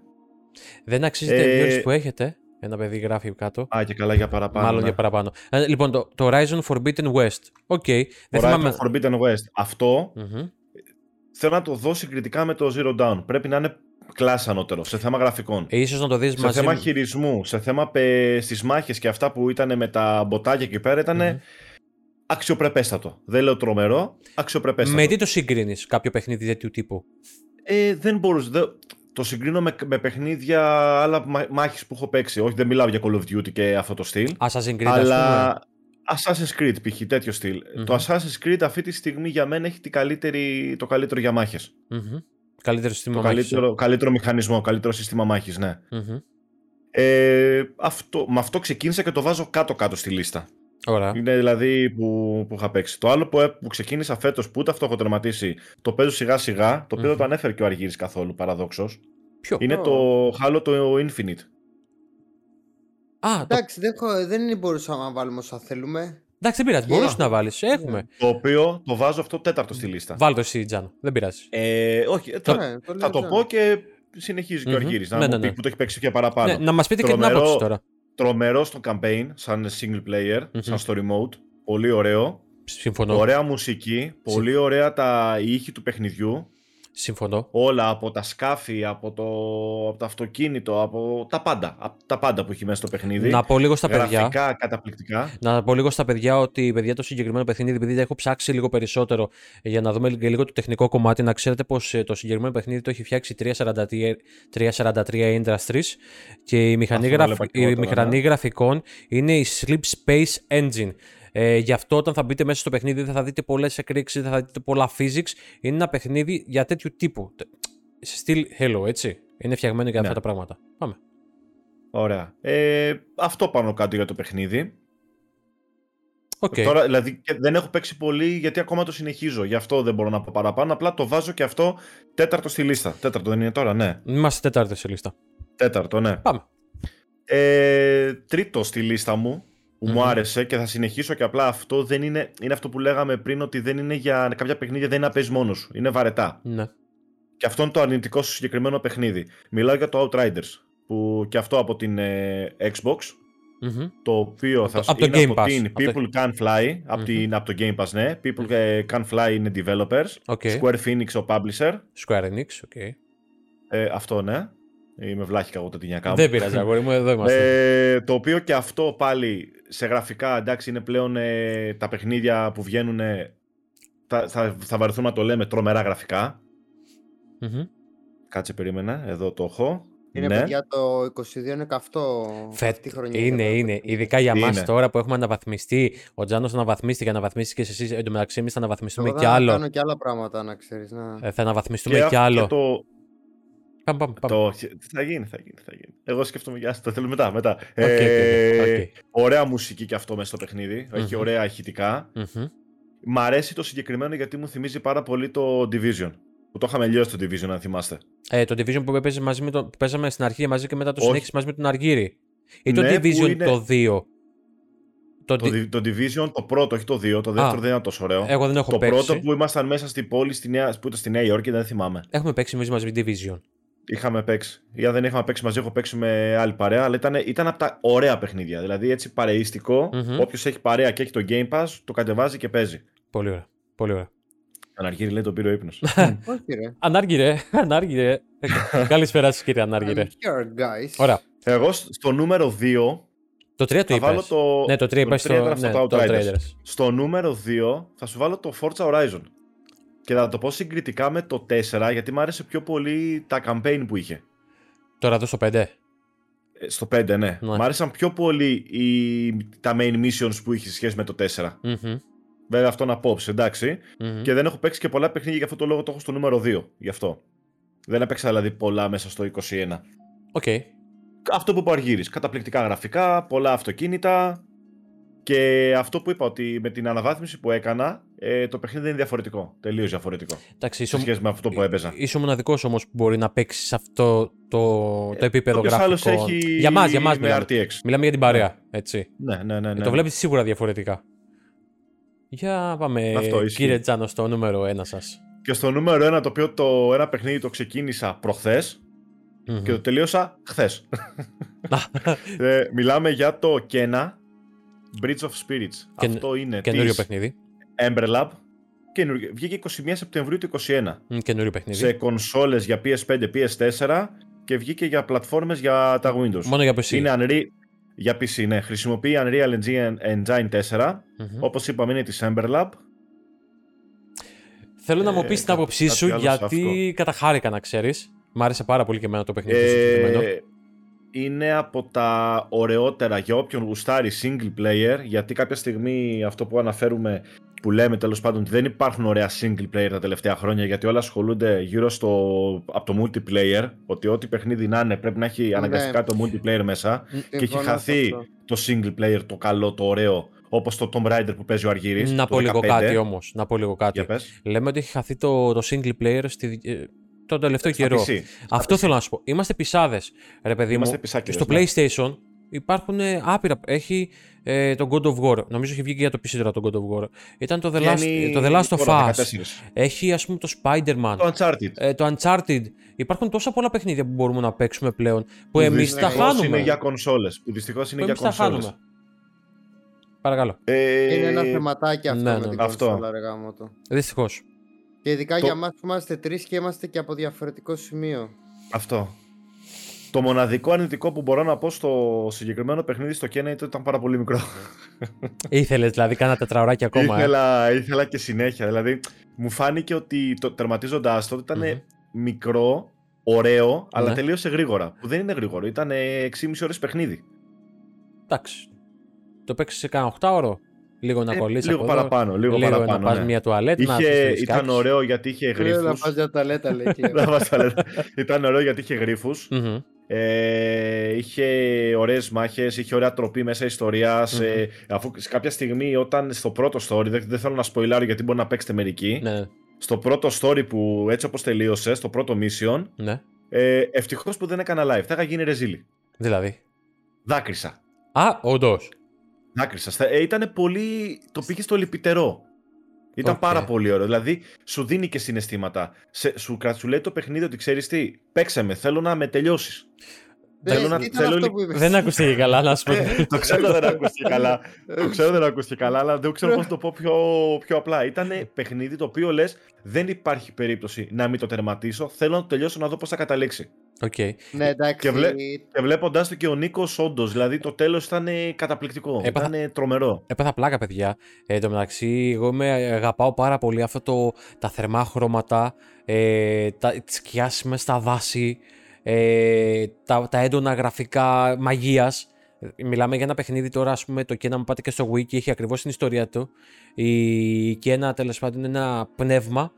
Δεν αξίζει ε, που έχετε; Ένα παιδί γράφει κάτω. Α, και καλά για παραπάνω. Μάλλον ναι. για παραπάνω. Ε, λοιπόν, το, το Horizon Forbidden West. OK. Okay. Horizon θυμάμαι... Forbidden West. Αυτό mm-hmm. θέλω να το δω συγκριτικά με το Zero Dawn. Πρέπει να είναι κλάσεις ανώτερο σε θέμα γραφικών. Ε, ίσως να το δεις σε μαζί... θέμα χειρισμού, σε θέμα πε... στις μάχες και αυτά που ήταν με τα μποτάκια εκεί πέρα ήταν mm-hmm. αξιοπρεπέστατο. Δεν λέω τρομερό, αξιοπρεπέστατο. Με τι το συγκρίνεις κάποιο παιχνίδι τέτοιου τύπου; Ε, δεν μπορούσα. Δεν... Το συγκρίνω με, με παιχνίδια άλλα μάχης που έχω παίξει. Όχι, δεν μιλάω για Call of Duty και αυτό το στυλ. Assassin's Creed, αλλά... Assassin's Creed, π.χ. τέτοιο στυλ. Mm-hmm. Το Assassin's Creed αυτή τη στιγμή για μένα έχει καλύτερη, το καλύτερο για μάχες. Mm-hmm. Καλύτερο σύστημα μάχης. Καλύτερο, ε. καλύτερο μηχανισμό, καλύτερο σύστημα μάχης, ναι. Mm-hmm. Ε, αυτό, με αυτό ξεκίνησα και το βάζω κάτω-κάτω στη λίστα. Ωραία. Είναι δηλαδή που, που είχα παίξει. Το άλλο που, που ξεκίνησα φέτος που ούτε αυτό έχω τερματίσει, το παίζω σιγά-σιγά, το οποίο mm-hmm. το ανέφερε και ο Αργύρης καθόλου παραδόξως. Ποιο; Είναι oh. το Halo το Infinite. Α, Εντάξει, το... δεν, δεν μπορούσαμε να βάλουμε όσα θέλουμε. Εντάξει, δεν πειράζει. Yeah. Μπορούσε να βάλεις. Έχουμε. Το οποίο το βάζω αυτό τέταρτο στη λίστα. Βάλω το εσύ, Τζάνο. Δεν πειράζει. Ε, όχι, θα, ναι, το, θα το πω και συνεχίζει mm-hmm. και ο Αργύρης. Να ναι, ναι, ναι. που το έχει παίξει και παραπάνω. Ναι, να μας πείτε τρομερό, και την άποψη τώρα. Τρομερό στο campaign, σαν single player, mm-hmm. σαν στο remote. Πολύ ωραίο. Συμφωνώ. Ωραία μουσική. Πολύ ωραία τα ήχη του παιχνιδιού. Συμφωνώ. Όλα από τα σκάφη, από το, από το αυτοκίνητο, από τα πάντα. Από τα πάντα που έχει μέσα στο παιχνίδι. Να πω λίγο στα Γραφικά, παιδιά. καταπληκτικά. Να πω λίγο στα παιδιά ότι παιδιά το συγκεκριμένο παιχνίδι, επειδή έχω ψάξει λίγο περισσότερο για να δούμε και λίγο το τεχνικό κομμάτι, να ξέρετε πως ε, το συγκεκριμένο παιχνίδι το έχει φτιάξει 343, 343 Industries και η μηχανή, γραφ... η μηχανή ναι. γραφικών είναι η Sleep Space Engine. Ε, γι' αυτό όταν θα μπείτε μέσα στο παιχνίδι δεν θα δείτε πολλές εκρήξεις, δεν θα δείτε πολλά physics. Είναι ένα παιχνίδι για τέτοιου τύπου. Σε στυλ Hello, έτσι. Είναι φτιαγμένο για ναι. αυτά τα πράγματα. Πάμε. Ωραία. Ε, αυτό πάνω κάτω για το παιχνίδι. Okay. Τώρα, δηλαδή δεν έχω παίξει πολύ γιατί ακόμα το συνεχίζω. Γι' αυτό δεν μπορώ να πω παραπάνω. Απλά το βάζω και αυτό τέταρτο στη λίστα. Τέταρτο δεν είναι τώρα, ναι. Είμαστε τέταρτο στη λίστα. Τέταρτο, ναι. Πάμε. Ε, τρίτο στη λίστα μου που μου άρεσε και θα συνεχίσω και απλά αυτό δεν είναι, είναι αυτό που λέγαμε πριν ότι δεν είναι για κάποια παιχνίδια δεν είναι να παίζει μόνος σου. Είναι βαρετά. Ναι. Και αυτό είναι το αρνητικό στο συγκεκριμένο παιχνίδι. Μιλάω για το Outriders που και αυτό από την ε, Xbox το οποίο θα από είναι Game από Pass. την People Can Fly, από, την, από το Game Pass, ναι. People Can Fly είναι developers, Okay. Square Phoenix ο publisher, Square Enix, okay. ε, αυτό ναι. Είμαι βλάχικα εγώ το τυνιακά μου. Δεν πειράζει, αγόρι μου, εδώ είμαστε. Ε, το οποίο και αυτό πάλι σε γραφικά, εντάξει, είναι πλέον ε, τα παιχνίδια που βγαίνουν. ε, θα, θα, θα βαρεθούμε να το λέμε τρομερά γραφικά. Μμμ. Κάτσε, περίμενα. Εδώ το έχω. Είναι ναι. παιδιά το 22 είναι καυτό Φετ, αυτή η χρονιά. είναι, για το- είναι. Ειδικά για Είναι. εμά τώρα που έχουμε αναβαθμιστεί. Ο Τζάνος αναβαθμίστηκε, αναβαθμίστηκε εσεί. Εν τω μεταξύ, εμείς θα αναβαθμιστούμε Εγώ κι θα άλλο. κάνω και άλλα πράγματα να ξέρεις. Να... Ε, θα αναβαθμιστούμε Και, κι αυτό άλλο. και το, Πάμε, πάμε, πάμε. το, θα γίνει, θα γίνει, θα γίνει. Εγώ σκέφτομαι για το θέλω μετά. μετά. OK, OK, OK, Ε, οκ. Ωραία μουσική και αυτό μέσα στο παιχνίδι. Έχει Μμμ. ωραία ηχητικά. Μμμ. Μ' αρέσει το συγκεκριμένο γιατί μου θυμίζει πάρα πολύ το Division. Που το είχαμε λιώσει το Division, αν θυμάστε. Ε, το Division που έπαιζε μαζί με το, που παίζαμε στην αρχή μαζί και μετά το Όχι. συνέχισε μαζί με τον Αργύρι. Ή το Ναι, που Division είναι- το 2. Το, Το, Di- Di- το Division, το πρώτο, όχι το 2. Το δεύτερο δεν ήταν τόσο ωραίο. Εγώ δεν έχω το παίξει. πρώτο που ήμασταν μέσα στην πόλη στη Νέα, που ήταν στη Νέα Υόρκη, δεν θυμάμαι. Έχουμε παίξει εμείς μαζί με Division. Είχαμε παίξει. Ή αν δεν είχαμε παίξει μαζί, έχω παίξει με άλλη παρέα, αλλά ήταν, ήταν από τα ωραία παιχνίδια. Δηλαδή έτσι παρεϊστικό. Μμμ. Όποιος έχει παρέα και έχει το Game Pass, το κατεβάζει και παίζει. Πολύ ωραία. Πολύ ωραία. Αναργύρι λέει τον πήρε ο ύπνος. Όχι ρε. Ανάργυρε, ανάργυρε. Ε, Καλησπέρα σας, κύριε Ανάργυρε. I'm here, guys. Ωραία. Εγώ σ- στο νούμερο 2 Το 3 το θα βάλω είπες. το. Ναι, το 3 είπες τρία στο, ήταν ναι, αυτό το το Outriders. Outriders. Στο νούμερο 2 θα σου βάλω το Forza Horizon. Και θα το πω συγκριτικά με το 4 γιατί μου άρεσε πιο πολύ τα campaign που είχε. Τώρα εδώ στο 5. Ε, Στο 5, ναι. Ναι. Μ' άρεσαν πιο πολύ οι... τα main missions που είχε σε σχέση με το 4. Μμμ, Βέβαια αυτό να πω, εντάξει. μμμ. Και δεν έχω παίξει και πολλά παιχνίδια για αυτό το λόγο το έχω στο νούμερο 2. Γι' αυτό. Δεν έπαιξα δηλαδή πολλά μέσα στο 21. Οκ. Αυτό που είπε ο Αργύρης. Καταπληκτικά γραφικά, πολλά αυτοκίνητα. Και αυτό που είπα ότι με την αναβάθμιση που έκανα, ε, το παιχνίδι είναι διαφορετικό. Τελείως διαφορετικό. Εντάξει, Σε είσαι, σχέση με αυτό που έπαιζα. είσαι ο μοναδικός όμως που μπορεί να παίξει σε αυτό το, το επίπεδο Όποιος γραφικό. άλλος έχει Για μας, για μας με μιλάμε. RTX. Μιλάμε για την παρέα. Έτσι. Ναι, ναι, ναι. ναι. Το βλέπεις σίγουρα διαφορετικά. Για πάμε, Αυτό ισχύει. κύριε Τζάνο, στο νούμερο 1 σας. Και στο νούμερο 1, το οποίο το ένα παιχνίδι το ξεκίνησα προχθές και το τελείωσα χθες. ε, μιλάμε για το Kena Bridge of Spirits. Καινο- Αυτό είναι Καινούριο της παιχνίδι. Ember Lab. Καινούριο. Βγήκε 21 Σεπτεμβρίου του 2021. Μ, Καινούριο παιχνίδι. Σε κονσόλες για PS5, PS4 και βγήκε για πλατφόρμες για τα Windows. Μόνο για PC. Είναι Unreal... Για PC, ναι. Χρησιμοποιεί Unreal Engine, Engine 4. Μμμ. Όπως είπαμε είναι της Ember Lab. Θέλω να μου Ε, πεις την κάτι- άποψή κάτι σου άλλο σε γιατί καταχάρηκα να ξέρεις. Μ' άρεσε πάρα πολύ και εμένα το παιχνίδι. το συγκεκριμένο. Ε, είναι από τα ωραιότερα για όποιον γουστάρει single player, γιατί κάποια στιγμή αυτό που αναφέρουμε, που λέμε τέλος πάντων ότι δεν υπάρχουν ωραία single player τα τελευταία χρόνια, γιατί όλα ασχολούνται γύρω στο, από το multiplayer, ότι ό,τι παιχνίδι να είναι πρέπει να έχει Ναι. αναγκαστικά το multiplayer μέσα, και έχει Συμφωνώ σε χαθεί αυτό. το single player, το καλό, το ωραίο, όπως το Tomb Raider που παίζει ο Αργύρης. Να το πω λίγο 15. κάτι όμως. Να πω λίγο κάτι. Για πες. Λέμε ότι έχει χαθεί το, το single player στη, ε, τον τελευταίο Στα καιρό. PC. Αυτό θέλω να σου πω. Είμαστε πισάδες, ρε παιδί Είμαστε μου. πισάκιδες, στο ναι. PlayStation υπάρχουν ε, άπειρα. Έχει ε, τον God of War. Νομίζω έχει βγει και για το PC τώρα τον God of War. Ήταν το The Last, Βγαίνει το The Last of τώρα, Us. 14. Έχει ας πούμε το Spider-Man. Το Uncharted. ε, το Uncharted. Υπάρχουν τόσα πολλά παιχνίδια που μπορούμε να παίξουμε πλέον που εμείς τα δυστυχώς χάνουμε. είναι για κονσόλες. Που δυστυχώς είναι που για εμείς τα κονσόλες. χάνουμε. Παρακαλώ. Ε, Είναι ένα θεματάκι αυτό ναι, με ναι. την Αυτό. κονσόλα, ρε γάμο το. Δυστυχώ. Και ειδικά Το- για μας που είμαστε τρεις και είμαστε και από διαφορετικό σημείο. Αυτό. Το μοναδικό αρνητικό που μπορώ να πω στο συγκεκριμένο παιχνίδι στο Kena ήταν ότι ήταν πάρα πολύ μικρό. Ήθελες δηλαδή κάνα τετραωράκι ακόμα. ε; ήθελα, ήθελα και συνέχεια. Δηλαδή, μου φάνηκε ότι το, τερματίζοντάς το ότι ήταν μικρό, ωραίο, αλλά Ναι. τελείωσε γρήγορα. Που δεν είναι γρήγορο. Ήταν 6,5 ώρες παιχνίδι. Εντάξει. Το παίξεις σε κάνα 8 ώρο. Λίγο να Ε, κολλήσει λίγο από εδώ, παραπάνω. Λίγο, λίγο παραπάνω. να πας ναι. μια τουαλέτα. να Είχε, αφήσεις ήταν κάτι. ωραίο γιατί είχε Λέω να γρήφους. πας για ταλέτα λέει και Να πας στα λεπτά. ήταν ωραίο γιατί είχε γρίφους. Μμμ. Ε, είχε ωραίες μάχες, είχε ωραία τροπή μέσα Ε, αφού σε κάποια στιγμή, όταν στο πρώτο story, δεν, δεν θέλω να σποιλάρω γιατί μπορεί να παίξετε μερικοί. Ναι. Στο πρώτο story που έτσι όπως τελείωσε, στο πρώτο mission, ναι. ε, ευτυχώς που δεν έκανα live. Θα είχα γίνει ρεζίλη. Δηλαδή. Δάκρυσα. Α, όντως. Δάκρυσα. Ε, ήταν πολύ. Το πήγε στο λυπητερό. Ήταν πάρα πολύ ωραίο. Δηλαδή, σου δίνει και συναισθήματα. Σε, σου, σου λέει το παιχνίδι ότι ξέρεις τι, παίξε με, θέλω να με τελειώσεις. Θέλω να, θέλω... Δεν ακούστηκε καλά, να σου πω. το ξέρω δεν ακούστηκε καλά. το ξέρω δεν ακούστηκε καλά, αλλά δεν ξέρω πώς το πω πιο, πιο απλά. Ήταν παιχνίδι το οποίο λες, δεν υπάρχει περίπτωση να μην το τερματίσω. Θέλω να το τελειώσω να δω πώς θα καταλήξει. Okay. Ναι, εντάξει. Και, βλέ... και βλέποντα το και ο Νίκος, όντως. Δηλαδή το τέλος ήταν καταπληκτικό. Έπαθα... Ήταν τρομερό. Έπαθα πλάκα, παιδιά. Ε, εν τω μεταξύ, εγώ με αγαπάω πάρα πολύ αυτό το, τα θερμά χρώματα, ε, τις σκιάσεις στα δάση, ε, τα, τα έντονα γραφικά μαγείας. Μιλάμε για ένα παιχνίδι τώρα, ας πούμε, το Κένα μου πάτε και στο Wiki, έχει ακριβώς την ιστορία του. Η Κένα, τέλος πάντων, είναι ένα πνεύμα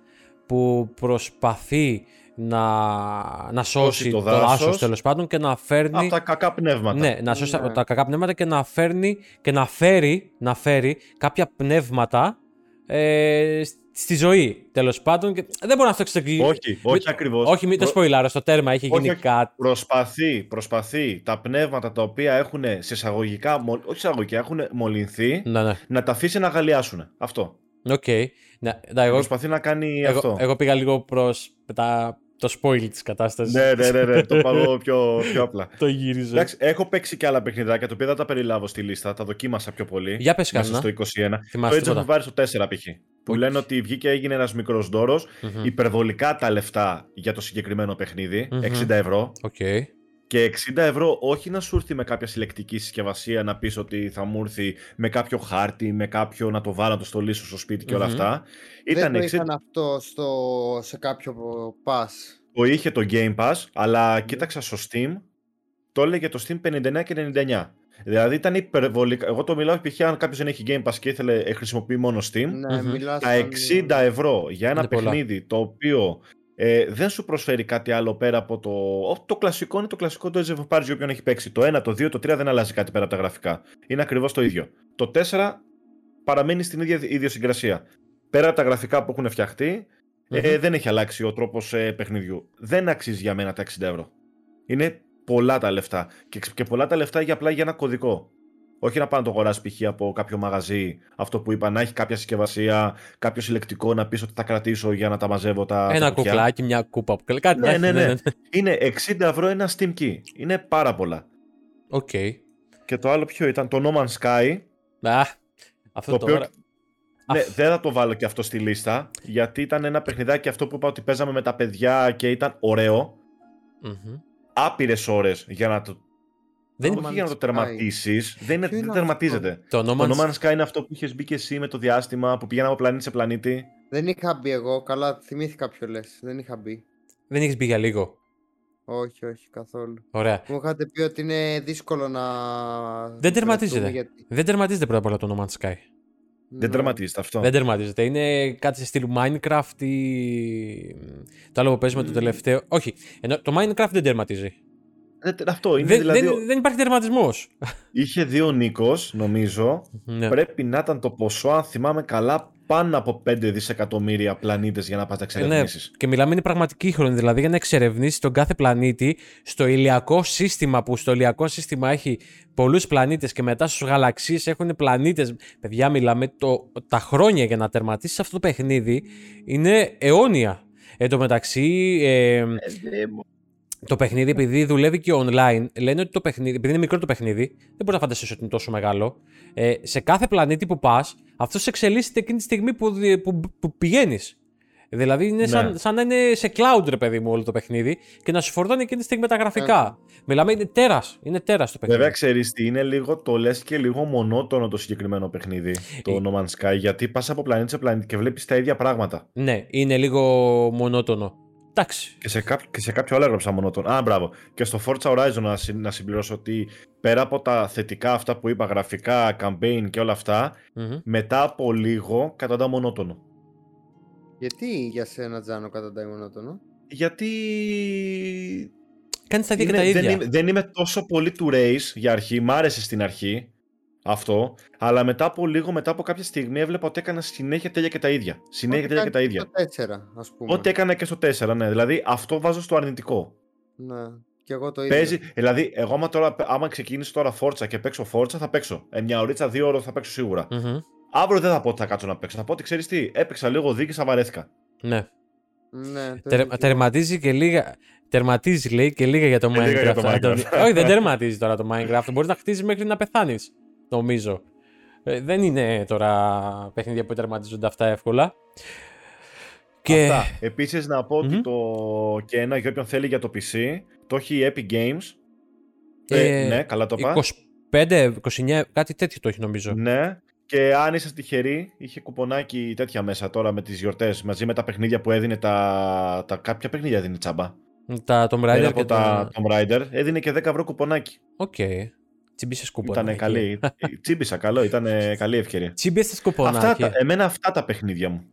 που προσπαθεί να, να σώσει το, το δάσος τέλος πάντων και να φέρνει. Από τα κακά πνεύματα. Ναι, να σώσει ναι. τα κακά πνεύματα και να φέρνει και να φέρει, να φέρει κάποια πνεύματα ε, στη ζωή τέλος πάντων. Και δεν μπορώ να αυτό εξηγήσω. Όχι, όχι ακριβώς. Όχι, μην το σποϊλάρω. Στο τέρμα έχει γίνει όχι, κάτι. Προσπαθεί, προσπαθεί τα πνεύματα τα οποία έχουν σε εισαγωγικά, όχι εισαγωγικά, έχουν μολυνθεί, να, ναι. να τα αφήσει να γαλιάσουν. Αυτό. OK. Okay. Ναι, εγώ, Προσπαθεί να κάνει εγώ, αυτό. Εγώ πήγα λίγο προς τα το spoil της κατάστασης. Ναι, ναι, ναι, ναι, το πάω πιο, πιο απλά. το γύριζε. Εντάξει, έχω παίξει και άλλα παιχνιδάκια, τα οποία δεν τα περιλάβω στη λίστα, τα δοκίμασα πιο πολύ. Για πες μέσα στο 21. Θυμάστε το έτσι έχω στο 4 π.χ. Που λένε ότι βγήκε έγινε ένας μικρός ντόρος, mm-hmm. υπερβολικά τα λεφτά για το συγκεκριμένο παιχνίδι, mm-hmm. 60 ευρώ. Okay. Και 60 ευρώ όχι να σου έρθει με κάποια συλλεκτική συσκευασία να πεις ότι θα μου έρθει με κάποιο χάρτη, με κάποιο να το βάλω το στολίσω στο σπίτι και όλα αυτά. Δεν το είχαν αυτό στο, σε κάποιο pass. Το είχε το Game Pass, αλλά κοίταξα στο Steam, το έλεγε το Steam 59 και 99. Δηλαδή ήταν υπερβολικά. Εγώ το μιλάω π.χ. αν κάποιος δεν έχει Game Pass και ήθελε, ε, χρησιμοποιεί μόνο Steam. Ναι, τα 60 ευρώ για ένα παιχνίδι το οποίο ε, δεν σου προσφέρει κάτι άλλο πέρα από το. Το κλασικό είναι το κλασικό το Age of Empires για όποιον έχει παίξει. Το 1, το 2, το 3 δεν αλλάζει κάτι πέρα από τα γραφικά. Είναι ακριβώς το ίδιο. Το 4 παραμένει στην ίδια ιδιοσυγκρασία. Πέρα από τα γραφικά που έχουν φτιαχτεί, ε, δεν έχει αλλάξει ο τρόπος ε, παιχνιδιού. Δεν αξίζει για μένα τα 60 ευρώ. Είναι πολλά τα λεφτά. Και, και πολλά τα λεφτά για απλά για ένα κωδικό. Όχι να πάω να το αγοράσει π.χ. από κάποιο μαγαζί, αυτό που είπα, να έχει κάποια συσκευασία, κάποιο συλλεκτικό να πεις ότι θα κρατήσω για να τα μαζεύω τα. Ένα κουκλάκι, μια κούπα. Κάτι ναι, ναι, ναι, ναι. Είναι 60 ευρώ ένα Steam Key. Είναι πάρα πολλά. OK. Okay. Και το άλλο ποιο ήταν, το No Man's Sky. Α, αυτό το οποίο... Ναι, δεν θα το βάλω και αυτό στη λίστα, γιατί ήταν ένα παιχνιδάκι αυτό που είπα ότι παίζαμε με τα παιδιά και ήταν ωραίο. Mm-hmm. Άπειρες ώρες για να το δεν είναι για να το τερματίσεις. Δεν, είναι, δεν τερματίζεται. Το No, Man's... το no Man's Sky είναι αυτό που είχες μπει και εσύ με το διάστημα που πήγαινα από πλανήτη σε πλανήτη. Δεν είχα μπει εγώ. Καλά, θυμήθηκα ποιο λες. Δεν είχα μπει. Δεν έχεις μπει για λίγο. Όχι, όχι, καθόλου. Ωραία. Μου είχατε πει ότι είναι δύσκολο να. Δεν τερματίζεται. Γιατί... Δεν τερματίζεται πρώτα απ' όλα το No Man's Sky. Δεν ναι. τερματίζεται αυτό. Δεν τερματίζεται. Είναι κάτι σε στυλ Minecraft ή. Το άλλο που παίζουμε το τελευταίο. Όχι. Ενώ το Minecraft δεν τερματίζει. Αυτό είναι δεν, δηλαδή. Δεν, δεν υπάρχει τερματισμός. Είχε δει ο Νίκος, νομίζω. Ναι. Πρέπει να ήταν το ποσό, αν θυμάμαι καλά, πάνω από 5 δισεκατομμύρια πλανήτες για να πας να εξερευνήσει. Ναι. Και μιλάμε είναι πραγματική χρόνη. Δηλαδή για να εξερευνήσεις τον κάθε πλανήτη στο ηλιακό σύστημα, που στο ηλιακό σύστημα έχει πολλούς πλανήτες και μετά στους γαλαξίες έχουν πλανήτες. Παιδιά, μιλάμε το, τα χρόνια για να τερματίσεις αυτό το παιχνίδι είναι αιώνια. Εν τω μεταξύ. Ε, ε, το παιχνίδι, επειδή δουλεύει και online, λένε ότι το παιχνίδι, επειδή είναι μικρό το παιχνίδι, δεν μπορείς να φανταστείς ότι είναι τόσο μεγάλο. Ε, σε κάθε πλανήτη που πας, αυτός σε εξελίσσεται εκείνη τη στιγμή που, που, που πηγαίνεις. Δηλαδή είναι σαν, ναι. σαν να είναι σε cloud, ρε παιδί μου, όλο το παιχνίδι και να σου φορτώνει εκείνη τη στιγμή τα γραφικά. Yeah. Μιλάμε, είναι τέρας. Είναι τέρας το παιχνίδι. Βέβαια, ξέρεις τι, είναι λίγο, το λες και λίγο μονότονο το συγκεκριμένο παιχνίδι, το ε... No Man's Sky, γιατί πας από πλανήτη σε πλανήτη και βλέπεις τα ίδια πράγματα. Ναι, είναι λίγο μονότονο. Εντάξει. Και σε, κάποιο, και σε κάποιο άλλο έγραψα μόνο τον. Α, μπράβο. Και στο Forza Horizon να, να συμπληρώσω ότι πέρα από τα θετικά αυτά που είπα, γραφικά, campaign και όλα αυτά, mm-hmm. μετά από λίγο καταντά μονότονο. Γιατί για σένα, Τζάνο, καταντάει μονότονο; Γιατί Κάνεις τα ίδια και τα ίδια. Δεν είμαι, δεν είμαι τόσο πολύ του race για αρχή. Μ' άρεσε στην αρχή αυτό. Αλλά μετά από λίγο, μετά από κάποια στιγμή, έβλεπα ότι έκανα συνέχεια τέλεια και τα ίδια. Συνέχεια τέλεια και τα ίδια. Στο 4, ας πούμε. Ό,τι έκανα και στο 4, ναι. Δηλαδή αυτό βάζω στο αρνητικό. Ναι. Και εγώ το ίδιο. Παίζει, δηλαδή, εγώ άμα, τώρα, άμα ξεκινήσω τώρα φόρτσα και παίξω φόρτσα, θα παίξω. Ε, μια ωρίτσα, δύο ώρε θα παίξω σίγουρα. Mm-hmm. Αύριο δεν θα πω ότι θα κάτσω να παίξω. Θα πω ότι ξέρεις τι, έπαιξα λίγο δίκη, βαρέθηκα. Ναι. Ναι, Τερ, τερματίζει και λίγα. Τερματίζει λέει και λίγα για το Και λίγα για Minecraft. το Minecraft. Όχι, δεν τερματίζει τώρα το Minecraft. Μπορείς να χτίζει μέχρι να πεθάνεις. Νομίζω. Ε, δεν είναι τώρα παιχνίδια που τερματίζονται αυτά εύκολα. Και... Αυτά. Επίσης να πω ότι Μμμ. το και ένα για όποιον θέλει για το PC, το έχει η Epic Games. Ε, Ε, ναι, καλά το είπα. 25, 29, κάτι τέτοιο το έχει νομίζω. Ναι. Και αν είσαι τυχεροί, είχε κουπονάκι τέτοια μέσα τώρα με τις γιορτές, μαζί με τα παιχνίδια που έδινε τα, τα κάποια παιχνίδια έδινε τσάμπα. Τα Tomb Raider Ένα και από τα... τα Tomb Raider έδινε και 10 ευρώ κουπονάκι. Οκ. Τσίμπησες κουπό-. Ήταν καλή. Τσίμπησα, καλό, ήταν καλή ευκαιρία. Τσίμπησες κουπονάκι. Αυτά, τα- εμένα αυτά τα παιχνίδια μου.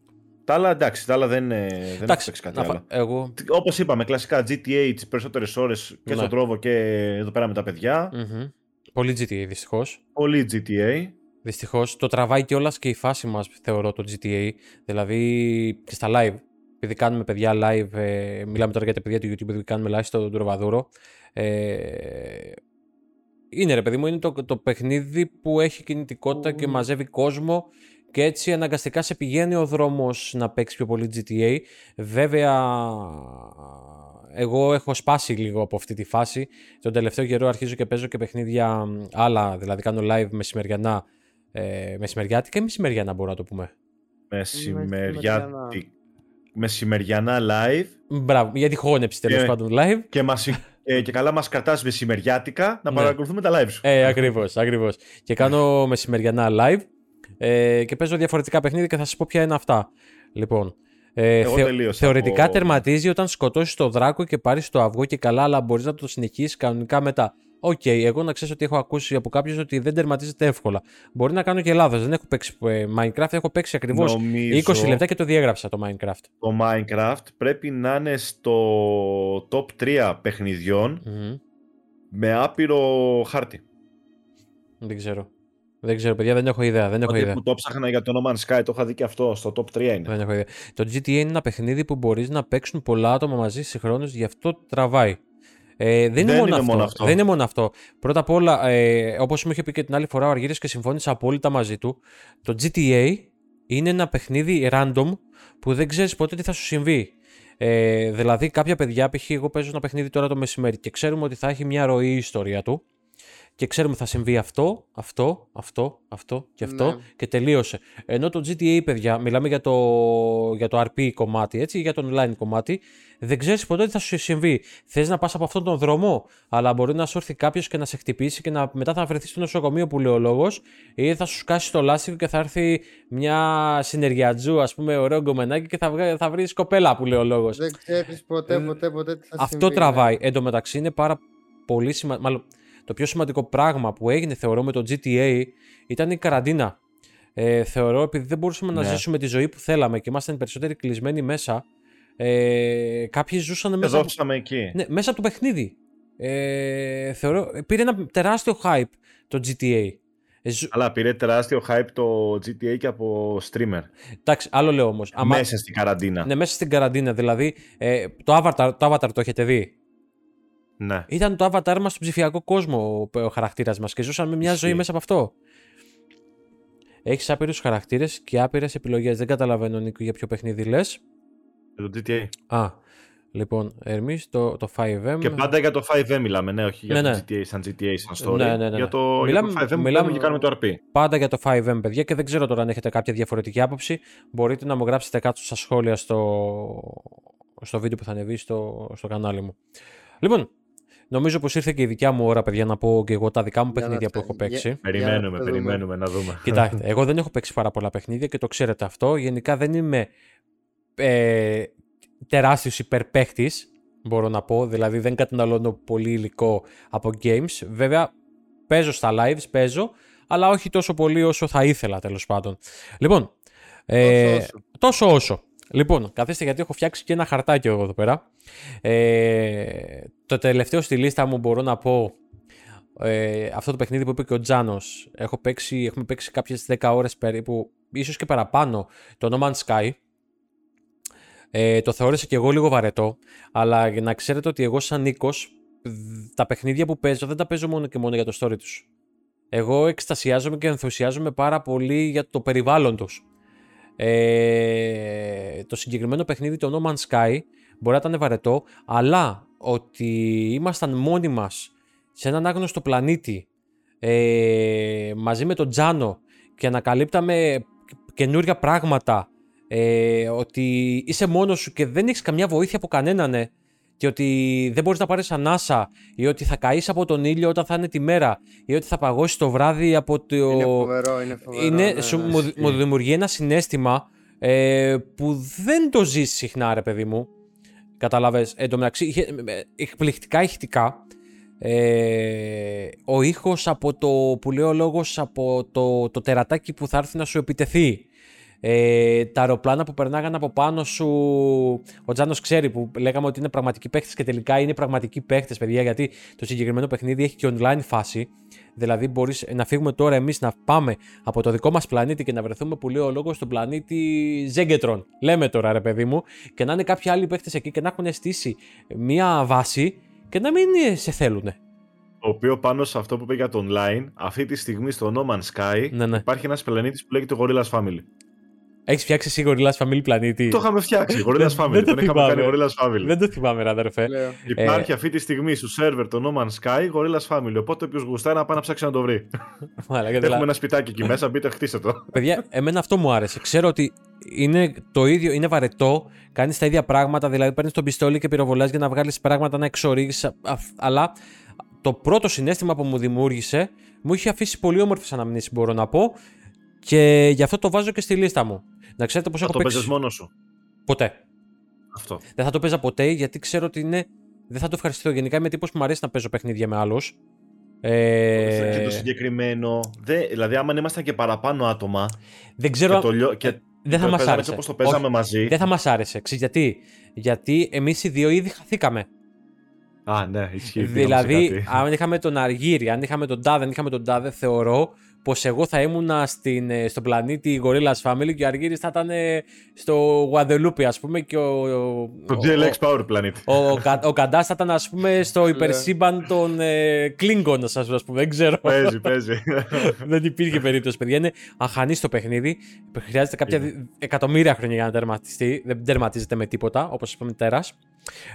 Τα άλλα εντάξει, τα άλλα δεν, ε, δεν έχω Εντάξει, παίξει κάτι να φα- άλλο. Εγώ. Όπως είπαμε, κλασικά GTA τις περισσότερες ώρες και Ναι. στον τρόβο και εδώ πέρα με τα παιδιά. Μμμ. Πολύ GTA δυστυχώς. Πολύ GTA. Δυστυχώς το τραβάει κιόλας και η φάση μας, θεωρώ, το GTA. Δηλαδή και στα live. Επειδή κάνουμε παιδιά live, ε, μιλάμε τώρα για τα παιδιά του YouTube, επειδή κάνουμε live στον Τροβαδούρο. Ε, είναι ρε παιδί μου, είναι το, το παιχνίδι που έχει κινητικότητα και μαζεύει κόσμο και έτσι αναγκαστικά σε πηγαίνει ο δρόμος να παίξει πιο πολύ GTA. Βέβαια, εγώ έχω σπάσει λίγο από αυτή τη φάση. Τον τελευταίο καιρό αρχίζω και παίζω και παιχνίδια μ, άλλα, δηλαδή κάνω live μεσημεριανά, ε, μεσημεριάτικα ή μεσημεριανά μπορούμε να το πούμε. Μεσημεριάτι... Μεσημεριανά live Μπράβο, για τη χώνεψη τέλος Και- πάντων live. και, μας, ε, και καλά μας κρατάς μεσημεριάτικα να Ναι. παρακολουθούμε τα live σου. Ε, ακριβώς, ακριβώς. Και κάνω μεσημεριανά live ε, και παίζω διαφορετικά παιχνίδια και θα σας πω ποια είναι αυτά. Λοιπόν, ε, Εγώ τελείωσα θεωρητικά από- τερματίζει όταν σκοτώσεις το δράκο και πάρεις το αυγό και καλά, αλλά μπορείς να το συνεχίσεις κανονικά μετά. Οκ, εγώ να ξέρω ότι έχω ακούσει από κάποιους ότι δεν τερματίζεται εύκολα. Μπορεί να κάνω και λάθος. Δεν έχω παίξει ε, Minecraft, έχω παίξει ακριβώς Νομίζω 20 λεπτά και το διέγραψα το Minecraft. το Minecraft πρέπει να είναι στο top 3 παιχνιδιών Μμμ. με άπειρο χάρτη. Δεν ξέρω. Δεν ξέρω, παιδιά, δεν έχω ιδέα. Δεν έχω Ότι ιδέα. που το ψάχνα για το No Man's Sky, το είχα δει και αυτό, στο top 3 είναι. Δεν έχω ιδέα. Το GTA είναι ένα παιχνίδι που μπορείς να παίξουν πολλά άτομα μαζί συγχρόνως, γι' αυτό τραβάει. Ε, δεν, είναι, Δεν μόνο είναι αυτό. μόνο αυτό. Δεν είναι μόνο αυτό. Πρώτα απ' όλα, ε, όπως μου είχε πει και την άλλη φορά ο Αργύρης και συμφώνησα απόλυτα μαζί του, το GTA είναι ένα παιχνίδι random που δεν ξέρεις ποτέ τι θα σου συμβεί. Ε, δηλαδή, κάποια παιδιά, π.χ. εγώ παίζω ένα παιχνίδι τώρα το μεσημέρι και ξέρουμε ότι θα έχει μια ροή η ιστορία του και ξέρουμε θα συμβεί αυτό, αυτό, αυτό, αυτό και αυτό Ναι. και τελείωσε. Ενώ το GTA, παιδιά, μιλάμε για το, για το RP κομμάτι, έτσι, για το online κομμάτι, δεν ξέρεις ποτέ τι θα σου συμβεί. Θες να πας από αυτόν τον δρόμο, αλλά μπορεί να σου έρθει κάποιος και να σε χτυπήσει και να, μετά θα βρεθείς στο νοσοκομείο που λέει ο λόγος, ή θα σου σκάσει το λάστιχο και θα έρθει μια συνεργιατζού, ας πούμε, ωραίο γκομενάκι και θα, βγα- θα βρεις κοπέλα που λέει ο λόγος. Δεν ξέρεις ποτέ, ποτέ, ποτέ τι θα Αυτό συμβεί, ναι. τραβάει. Εν τω μεταξύ είναι πάρα πολύ σημαντικό. Μάλλον το πιο σημαντικό πράγμα που έγινε, θεωρώ, με το GTA ήταν η καραντίνα. Ε, θεωρώ επειδή δεν μπορούσαμε να Ναι. ζήσουμε τη ζωή που θέλαμε και ήμασταν περισσότεροι κλεισμένοι μέσα. Ε, κάποιοι ζούσαν μέσα, Εδώ από, ψάμε εκεί. ναι, μέσα από το παιχνίδι. Ε, θεωρώ, πήρε ένα τεράστιο hype το GTA. Ε, ζου- Αλλά πήρε τεράστιο hype το GTA και από streamer. εντάξει, άλλο λέω όμως. Μέσα στην καραντίνα. Ναι, μέσα στην καραντίνα. Δηλαδή, ε, το, avatar, το Avatar το έχετε δει; Ναι. Ήταν το avatar μας στον ψηφιακό κόσμο ο, ο χαρακτήρας μας και ζούσαμε μια Ισχύει. ζωή μέσα από αυτό. Έχεις άπειρους χαρακτήρες και άπειρες επιλογές. Δεν καταλαβαίνω, Νίκο, για ποιο παιχνίδι λες. Το GTA. Α, λοιπόν, εμείς το, το 5M... Και πάντα για το 5M μιλάμε, ναι, όχι για Ναι, το ναι. GTA σαν GTA, σαν story. Ναι, ναι, ναι, Για ναι. το, Μιλάμε- για το 5M μιλάμε- μιλάμε... και κάνουμε το RP. Πάντα για το 5M, παιδιά, και δεν ξέρω τώρα αν έχετε κάποια διαφορετική άποψη. Μπορείτε να μου γράψετε κάτω στα σχόλια στο, στο βίντεο που θα ανεβεί στο, στο κανάλι μου. Λοιπόν, νομίζω πως ήρθε και η δικιά μου ώρα, παιδιά, να πω και εγώ τα δικά μου Για να παιχνίδια που τε- έχω παίξει. για- Περιμένουμε, Για να το δούμε. περιμένουμε να δούμε. Κοιτάξτε, εγώ δεν έχω παίξει πάρα πολλά παιχνίδια και το ξέρετε αυτό. Γενικά δεν είμαι ε, τεράστιος υπερπαίχτης, μπορώ να πω. Δηλαδή δεν καταναλώνω πολύ υλικό από games. Βέβαια, παίζω στα lives, παίζω, αλλά όχι τόσο πολύ όσο θα ήθελα τέλος πάντων. Λοιπόν, ε, Τόσο όσο. τόσο όσο. Λοιπόν, καθίστε γιατί έχω φτιάξει και ένα χαρτάκι εγώ εδώ πέρα. Ε, το τελευταίο στη λίστα μου μπορώ να πω ε, αυτό το παιχνίδι που είπε και ο Τζάνος. Έχω παίξει, έχουμε παίξει κάποιες 10 ώρες περίπου, ίσως και παραπάνω, το No Man's Sky. Ε, το θεώρησα και εγώ λίγο βαρετό, αλλά για να ξέρετε ότι εγώ σαν Νίκος, τα παιχνίδια που παίζω δεν τα παίζω μόνο και μόνο για το story τους. Εγώ εκστασιάζομαι και ενθουσιάζομαι πάρα πολύ για το περιβάλλον τους. Ε, το συγκεκριμένο παιχνίδι, το No Man's Sky, μπορεί να ήταν βαρετό, αλλά ότι ήμασταν μόνοι μας σε έναν άγνωστο πλανήτη ε, μαζί με τον Τζάνο και ανακαλύπταμε καινούργια πράγματα ε, ότι είσαι μόνος σου και δεν έχεις καμιά βοήθεια από κανέναν ε, και ότι δεν μπορείς να πάρεις ανάσα ή ότι θα καείς από τον ήλιο όταν θα είναι τη μέρα ή ότι θα παγώσεις το βράδυ από το... Είναι φοβερό, είναι φοβερό. Είναι, ναι, σου, ναι, μου, μου, δημιουργεί ένα συνέστημα ε, που δεν το ζεις συχνά ρε παιδί μου. Καταλάβες, εν τω μεταξύ, εκπληκτικά ηχητικά. Ε, ο ήχος από το που λέει ο λόγος από το, το τερατάκι που θα έρθει να σου επιτεθεί ε, τα αεροπλάνα που περνάγαν από πάνω σου. Ο Τζάνος ξέρει που λέγαμε ότι είναι πραγματικοί παίχτες και τελικά είναι πραγματικοί παίχτες, παιδιά, γιατί το συγκεκριμένο παιχνίδι έχει και online φάση. Δηλαδή, μπορείς να φύγουμε τώρα εμείς να πάμε από το δικό μας πλανήτη και να βρεθούμε που λέει ο λόγος στον πλανήτη Ζέγκετρον. Λέμε τώρα, ρε παιδί μου, και να είναι κάποιοι άλλοι παίχτες εκεί και να έχουν στήσει μία βάση και να μην σε θέλουν. Το οποίος πάνω σε αυτό που είπε για το online, αυτή τη στιγμή στο No Man's Sky ναι, ναι. υπάρχει ένας πλανήτης που λέγεται Gorillas Family. Έχεις φτιάξει εσύ Gorillas Family πλανήτη. Το είχαμε φτιάξει. Gorillas Family. τον είχαμε κάνει Gorillas Family. Δεν το θυμάμαι, αδερφέ. Υπάρχει ε... αυτή τη στιγμή στο σερβερ το No Man's Sky Gorillas Family. Οπότε όποιος γουστάει να πάει να ψάξει να το βρει. Έχουμε ένα σπιτάκι εκεί μέσα, μπείτε, χτίστε το. Παιδιά, εμένα αυτό μου άρεσε. Ξέρω ότι είναι το ίδιο, είναι βαρετό, κάνεις τα ίδια πράγματα. Δηλαδή παίρνεις τον πιστόλι και πυροβολάς για να βγάλεις πράγματα να εξορίξεις. Αλλά το πρώτο συνέστημα που μου δημιούργησε μου είχε αφήσει πολύ όμορφες αναμνήσεις, μπορώ να πω. Και γι' αυτό το βάζω και στη λίστα μου. Να ξέρετε πώς έχω το παίξει. μόνος σου. Ποτέ. Αυτό. Δεν θα το παίζα ποτέ γιατί ξέρω ότι είναι. Δεν θα το ευχαριστήσω. Γενικά είμαι τύπος που μου αρέσει να παίζω παιχνίδια με άλλους. Ε... Και το συγκεκριμένο. Δε, δηλαδή, άμα ήμασταν και παραπάνω άτομα. Δεν ξέρω. Και το, και δεν θα μας άρεσε. Όπως το παίζαμε μαζί. Δεν θα μας άρεσε. Ξέρεις γιατί. Γιατί εμείς οι δύο ήδη χαθήκαμε. Α, ναι, ισχύει. Δηλαδή, αν είχαμε τον Αργύρι, αν είχαμε τον Τάδε, αν είχαμε τον Τάδε, θεωρώ πως εγώ θα ήμουν στην, ε, στον πλανήτη Gorillas Family και ο Αργύρης θα ήταν στο Guadalupe ας πούμε και ο... Το GLX Power Planet. Ο, ο, ο Καντάς θα ήταν ας πούμε στο υπερσύμπαν των ε, Klingon ας πούμε, δεν ξέρω. Παίζει, παίζει. δεν υπήρχε περίπτωση παιδιά, είναι αχανής το παιχνίδι, χρειάζεται κάποια εκατομμύρια χρόνια για να τερματιστεί, δεν τερματίζεται με τίποτα όπως είπαμε τέρας.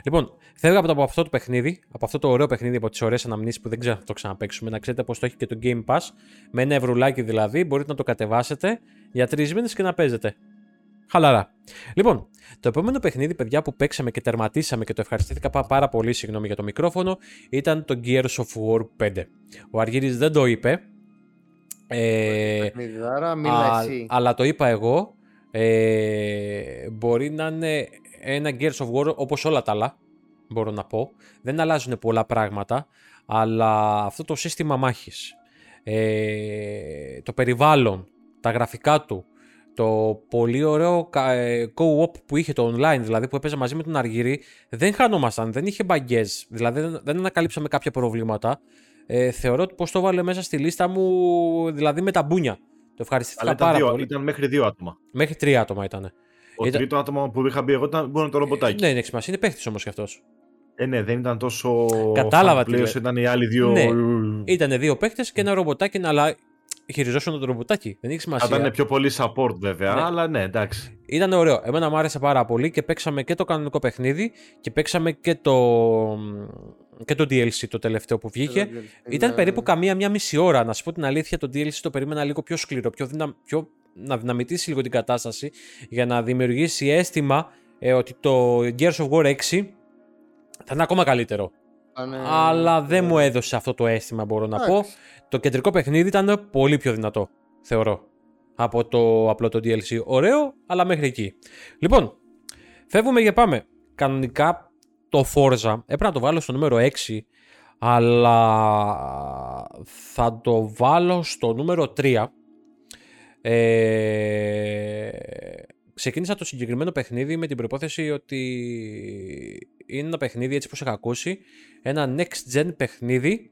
Λοιπόν, θέλω από, αυτό το παιχνίδι, από αυτό το ωραίο παιχνίδι, από τις ωραίες αναμνήσεις που δεν ξέρω αν θα το ξαναπέξουμε, να ξέρετε πώ το έχει και το Game Pass. Με ένα ευρουλάκι δηλαδή, μπορείτε να το κατεβάσετε για τρεις μήνες και να παίζετε. Χαλαρά. Λοιπόν, το επόμενο παιχνίδι, παιδιά, που παίξαμε και τερματίσαμε και το ευχαριστήθηκα πάρα πολύ, συγγνώμη για το μικρόφωνο, ήταν το Gears of War 5. Ο Αργύρης δεν το είπε. Ε, α, αλλά το είπα εγώ. Ε, μπορεί να είναι ένα Gears of War όπως όλα τα άλλα, μπορώ να πω. Δεν αλλάζουν πολλά πράγματα, αλλά αυτό το σύστημα μάχης, ε, το περιβάλλον, τα γραφικά του, το πολύ ωραίο ε, co-op που είχε το online, δηλαδή που έπαιζε μαζί με τον Αργύρι, δεν χανόμασταν, δεν είχε μπαγκές, δηλαδή δεν, ανακαλύψαμε κάποια προβλήματα. Ε, θεωρώ ότι πως το βάλε μέσα στη λίστα μου, δηλαδή με τα μπούνια. Το ευχαριστήθηκα πάρα δύο, πολύ. Ήταν μέχρι δύο άτομα. Μέχρι τρία άτομα ήταν. Ο ήταν... τρίτο άτομο που είχα μπει εγώ ήταν μπορεί το ρομποτάκι. Ναι, είναι σημασία. Είναι παίχτης όμως κι αυτός. Ε, ναι, δεν ήταν τόσο. Κατάλαβα τι. Ήταν οι άλλοι δύο. Ναι, ήταν δύο παίχτες και ένα ρομποτάκι, αλλά χειριζόσουν το ρομποτάκι. Δεν έχει σημασία. Ήταν πιο πολύ support βέβαια, ναι. αλλά ναι, εντάξει. Ήταν ωραίο. Εμένα μου άρεσε πάρα πολύ και παίξαμε και το κανονικό παιχνίδι και παίξαμε και το, και το DLC το τελευταίο που βγήκε. Ήταν περίπου καμία μια μισή ώρα. Να σου πω την αλήθεια, το DLC το περίμενα λίγο πιο σκληρό, πιο, δυνα... πιο να δυναμητήσει λίγο την κατάσταση για να δημιουργήσει αίσθημα ε, ότι το Gears of War 6 θα είναι ακόμα καλύτερο. Αλλά δεν μου έδωσε αυτό το αίσθημα μπορώ να πω. Το κεντρικό παιχνίδι ήταν πολύ πιο δυνατό, θεωρώ. Από το απλό το DLC. Ωραίο, αλλά μέχρι εκεί. Λοιπόν, φεύγουμε για πάμε. Κανονικά το Forza έπρεπε να το βάλω στο νούμερο 6, αλλά θα το βάλω στο νούμερο 3 ε, ξεκίνησα το συγκεκριμένο παιχνίδι με την προπόθεση ότι είναι ένα παιχνίδι έτσι όπως είχα ακούσει, ένα next gen παιχνίδι,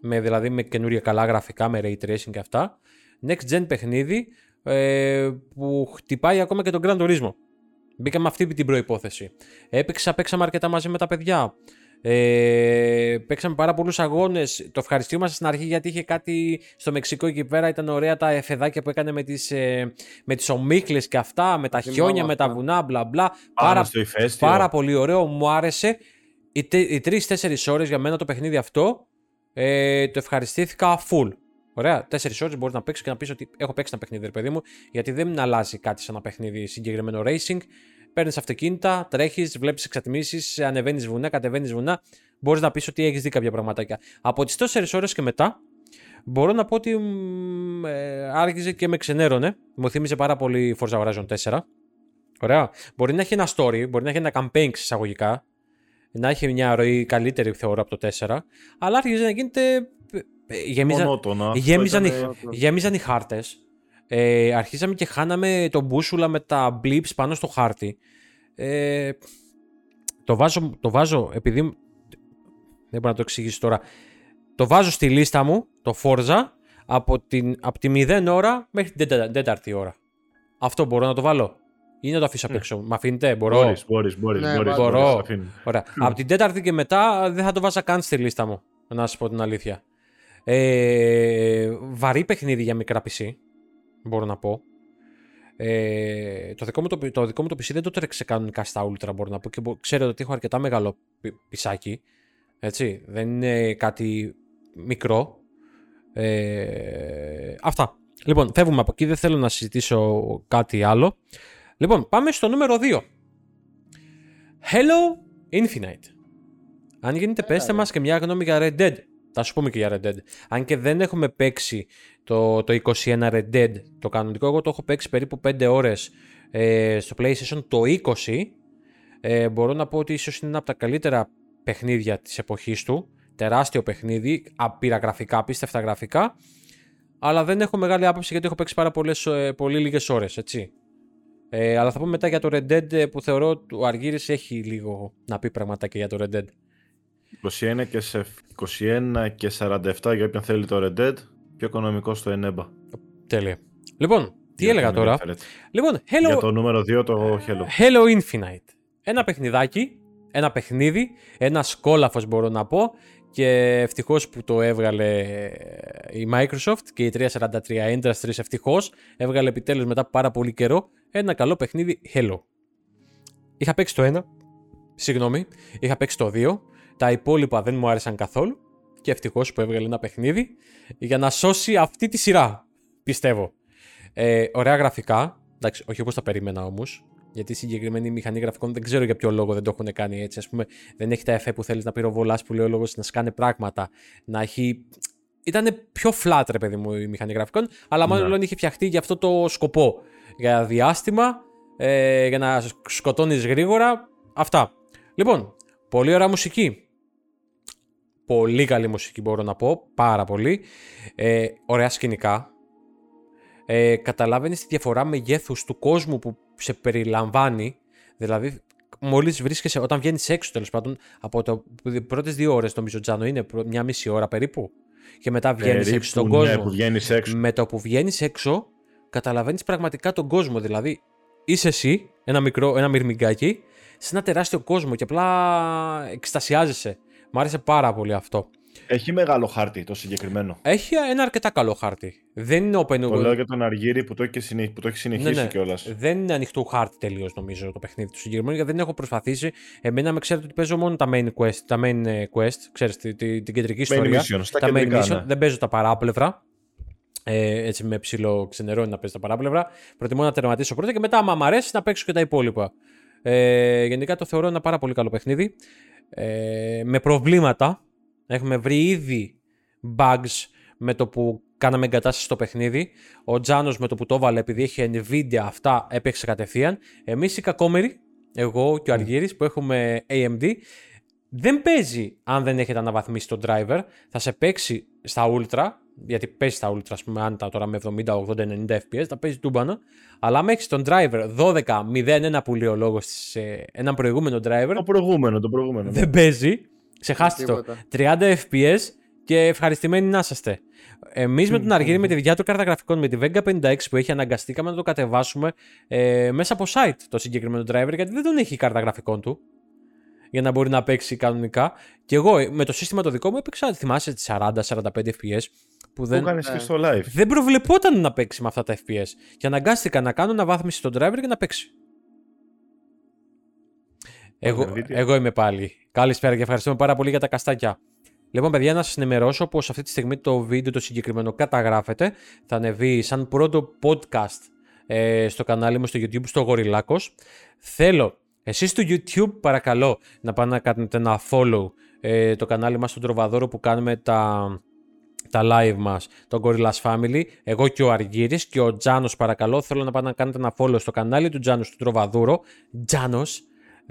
με, δηλαδή με καινούρια καλά γραφικά, με ray tracing και αυτά, next gen παιχνίδι ε, που χτυπάει ακόμα και τον Grand Turismo. Μπήκα με αυτή την προϋπόθεση. Έπαιξα, παίξαμε αρκετά μαζί με τα παιδιά. Ε, παίξαμε πάρα πολλούς αγώνες. Το ευχαριστήμαστε στην αρχή γιατί είχε κάτι στο Μεξικό εκεί πέρα. Ήταν ωραία τα εφεδάκια που έκανε με τις ε, με τις ομίχλες και αυτά, με τα χιόνια, με τα βουνά, μπλα μπλα. Πάρα, πάρα πολύ ωραίο. Μου άρεσε. Οι, οι τρει-τέσσερι ώρες για μένα το παιχνίδι αυτό ε, το ευχαριστήθηκα full. Ωραία, τέσσερις ώρες μπορείς να παίξεις και να πεις ότι έχω παίξει ένα παιχνίδι, ρε παιδί μου, γιατί δεν αλλάζει κάτι σε ένα παιχνίδι συγκεκριμένο racing. Παίρνεις αυτοκίνητα, τρέχεις, βλέπεις εξατμίσεις, ανεβαίνεις βουνά, κατεβαίνεις βουνά. Μπορείς να πεις ότι έχεις δει κάποια πραγματάκια. Από τις τέσσερις ώρες και μετά, μπορώ να πω ότι ε, άρχιζε και με ξενέρωνε. Μου θύμιζε πάρα πολύ Forza Horizon 4. Ωραία. Μπορεί να έχει ένα story, μπορεί να έχει ένα campaign εισαγωγικά, να έχει μια ροή καλύτερη θεωρώ από το 4, αλλά άρχιζε να γίνεται. Ε, γέμιζαν, Μονότονα. Γέμιζαν, οι, γέμιζαν οι χάρτες. Ε, αρχίσαμε και χάναμε τον μπούσουλα με τα blips πάνω στο χάρτη. Ε, το, βάζω, το βάζω επειδή. Δεν μπορώ να το εξηγήσω τώρα. Το βάζω στη λίστα μου, το Forza, από, την, από τη 0 ώρα μέχρι την 4η ώρα. Αυτό μπορώ να το βάλω; Ή να το αφήσω απ' έξω; Ναι. Μ' αφήνετε, μπορώ; Μπορείς, μπορείς, μπορείς. Ναι, μπορείς, μπορώ. Ωραία. από την τέταρτη και μετά δεν θα το βάζα καν στη λίστα μου. Να σας πω την αλήθεια. Ε, βαρύ παιχνίδι για μικρά PC. Μπορώ να πω. Ε, το, δικό μου το, το δικό μου το PC δεν το τρέξει κανονικά στα Ultra μπορώ να πω και ξέρετε ότι έχω αρκετά μεγάλο πισάκι έτσι, δεν είναι κάτι μικρό ε, αυτά λοιπόν φεύγουμε από εκεί δεν θέλω να συζητήσω κάτι άλλο Λοιπόν, πάμε στο νούμερο 2. Hello Infinite. Αν γίνεται, yeah, πέστε yeah. μας και μια γνώμη για Red Dead. Θα σου πούμε και για Red Dead. Αν και δεν έχουμε παίξει το, το 21 Red Dead, το κανονικό, εγώ το έχω παίξει περίπου 5 ώρες ε, στο PlayStation το 20. Ε, μπορώ να πω ότι ίσως είναι ένα από τα καλύτερα παιχνίδια της εποχής του. Τεράστιο παιχνίδι, απείρα γραφικά, απίστευτα γραφικά. Αλλά δεν έχω μεγάλη άποψη γιατί έχω παίξει πάρα πολλές, ε, πολύ λίγες ώρες, έτσι. Ε, αλλά θα πούμε μετά για το Red Dead ε, που θεωρώ ότι ο Αργύρης έχει λίγο να πει πραγματάκια για το Red Dead. 21 και, σε 21 και 47 για όποιον θέλει το Red Dead. Πιο οικονομικό στο Eneba. Τέλεια. Λοιπόν, τι έλεγα τώρα; Λοιπόν, hello... Για το νούμερο 2 το Hello. Hello Infinite. Ένα παιχνιδάκι, ένα παιχνίδι, ένα σκόλαφος μπορώ να πω και ευτυχώς που το έβγαλε η Microsoft και η 343 Industries ευτυχώς έβγαλε επιτέλους μετά πάρα πολύ καιρό ένα καλό παιχνίδι Hello. Είχα παίξει το ένα, συγγνώμη, είχα παίξει το 2, τα υπόλοιπα δεν μου άρεσαν καθόλου και ευτυχώς που έβγαλε ένα παιχνίδι για να σώσει αυτή τη σειρά, πιστεύω. Ε, ωραία γραφικά, εντάξει, όχι όπως τα περίμενα όμως, γιατί η συγκεκριμένη μηχανή γραφικών δεν ξέρω για ποιο λόγο δεν το έχουν κάνει έτσι. Α πούμε, δεν έχει τα εφέ που θέλεις να πυροβολάς που λέει ο λόγος να σκάνε πράγματα. Να έχει. Ήταν πιο flat, ρε παιδί μου, η μηχανή γραφικών, αλλά μάλλον ναι. είχε φτιαχτεί για αυτό το σκοπό. Για διάστημα, ε, για να σκοτώνεις γρήγορα. Αυτά. Λοιπόν, πολύ ωραία μουσική. Πολύ καλή μουσική μπορώ να πω. Πάρα πολύ. Ε, ωραία σκηνικά. Ε, καταλαβαίνεις τη διαφορά μεγέθους του κόσμου που σε περιλαμβάνει, δηλαδή μόλις βρίσκεσαι, όταν βγαίνεις έξω τέλος πάντων, από το πρώτες δύο ώρες, νομίζω, Τζάνο, είναι μια μισή ώρα περίπου. Και μετά βγαίνεις έξω στον ναι, κόσμο. Που βγαίνεις έξω. Με το που βγαίνεις έξω, καταλαβαίνεις πραγματικά τον κόσμο. Δηλαδή, είσαι εσύ, ένα μικρό, ένα μυρμηγκάκι, σε ένα τεράστιο κόσμο και απλά εκστασιάζεσαι. Μ' άρεσε πάρα πολύ αυτό. Έχει μεγάλο χάρτη το συγκεκριμένο. Έχει ένα αρκετά καλό χάρτη. Δεν είναι open Το λέω για τον Αργύρι που το έχει, συνεχ... που το έχει συνεχίσει ναι, ναι. κιόλας. Δεν είναι ανοιχτό χάρτη τελείως νομίζω το παιχνίδι του συγκεκριμένου γιατί δεν έχω προσπαθήσει. Εμένα με ξέρετε ότι παίζω μόνο τα main quest, τα main ε, quest ξέρεις, την, την κεντρική ιστορία. Mission, στα τα main mission. Ναι. Δεν παίζω τα παράπλευρα. Ε, έτσι με ψηλό ξενερώνει να παίζω τα παράπλευρα. Προτιμώ να τερματίσω πρώτα και μετά, άμα μου αρέσει, να παίξω και τα υπόλοιπα. Ε, γενικά το θεωρώ ένα πάρα πολύ καλό παιχνίδι. Ε, με προβλήματα Έχουμε βρει ήδη bugs με το που κάναμε εγκατάσταση στο παιχνίδι. Ο Τζάνος με το που το έβαλε, επειδή έχει Nvidia, αυτά έπαιξε κατευθείαν. Εμείς οι κακόμεροι, εγώ και ο Αργύρης που έχουμε AMD, δεν παίζει αν δεν έχετε αναβαθμίσει τον driver. Θα σε παίξει στα ultra, γιατί παίζει στα ultra, ας πούμε, αν τα τώρα με 70, 80, 90 FPS, θα παίζει τούμπανα. Αλλά αν έχεις τον driver 12-0-1 που λέει ο λόγος σε έναν προηγούμενο driver. Το προηγούμενο, το προηγούμενο. Δεν παίζει. Ξεχάστε το. 30 FPS και ευχαριστημένοι να είσαστε. Εμείς με τον Αργύρι, με τη δικιά του κάρτα γραφικών, με τη Vega 56 που έχει, αναγκαστήκαμε να το κατεβάσουμε ε, μέσα από site το συγκεκριμένο driver, γιατί δεν τον έχει η κάρτα γραφικών του για να μπορεί να παίξει κανονικά. Και εγώ με το σύστημα το δικό μου έπαιξα, θυμάσαι, τις 40-45 FPS. Που δεν, που και στο live. δεν προβλεπόταν να παίξει με αυτά τα FPS. Και αναγκάστηκα να κάνω αναβάθμιση στον driver για να παίξει. Εγώ, εγώ είμαι πάλι. Καλησπέρα και ευχαριστούμε πάρα πολύ για τα καστάκια. Λοιπόν, παιδιά, να σας ενημερώσω πως αυτή τη στιγμή το βίντεο το συγκεκριμένο καταγράφεται. Θα ανεβεί σαν πρώτο podcast ε, στο κανάλι μου στο YouTube, στο Γοριλάκος. Θέλω εσείς στο YouTube παρακαλώ να πάνε να κάνετε ένα follow ε, το κανάλι μας στον Τροβαδόρο που κάνουμε τα, τα live μας, τον Gorillaz Family. Εγώ και ο Αργύρης και ο Τζάνος παρακαλώ θέλω να πάνε να κάνετε ένα follow στο κανάλι του Τζάνου του Τροβαδούρο. Τζάνος,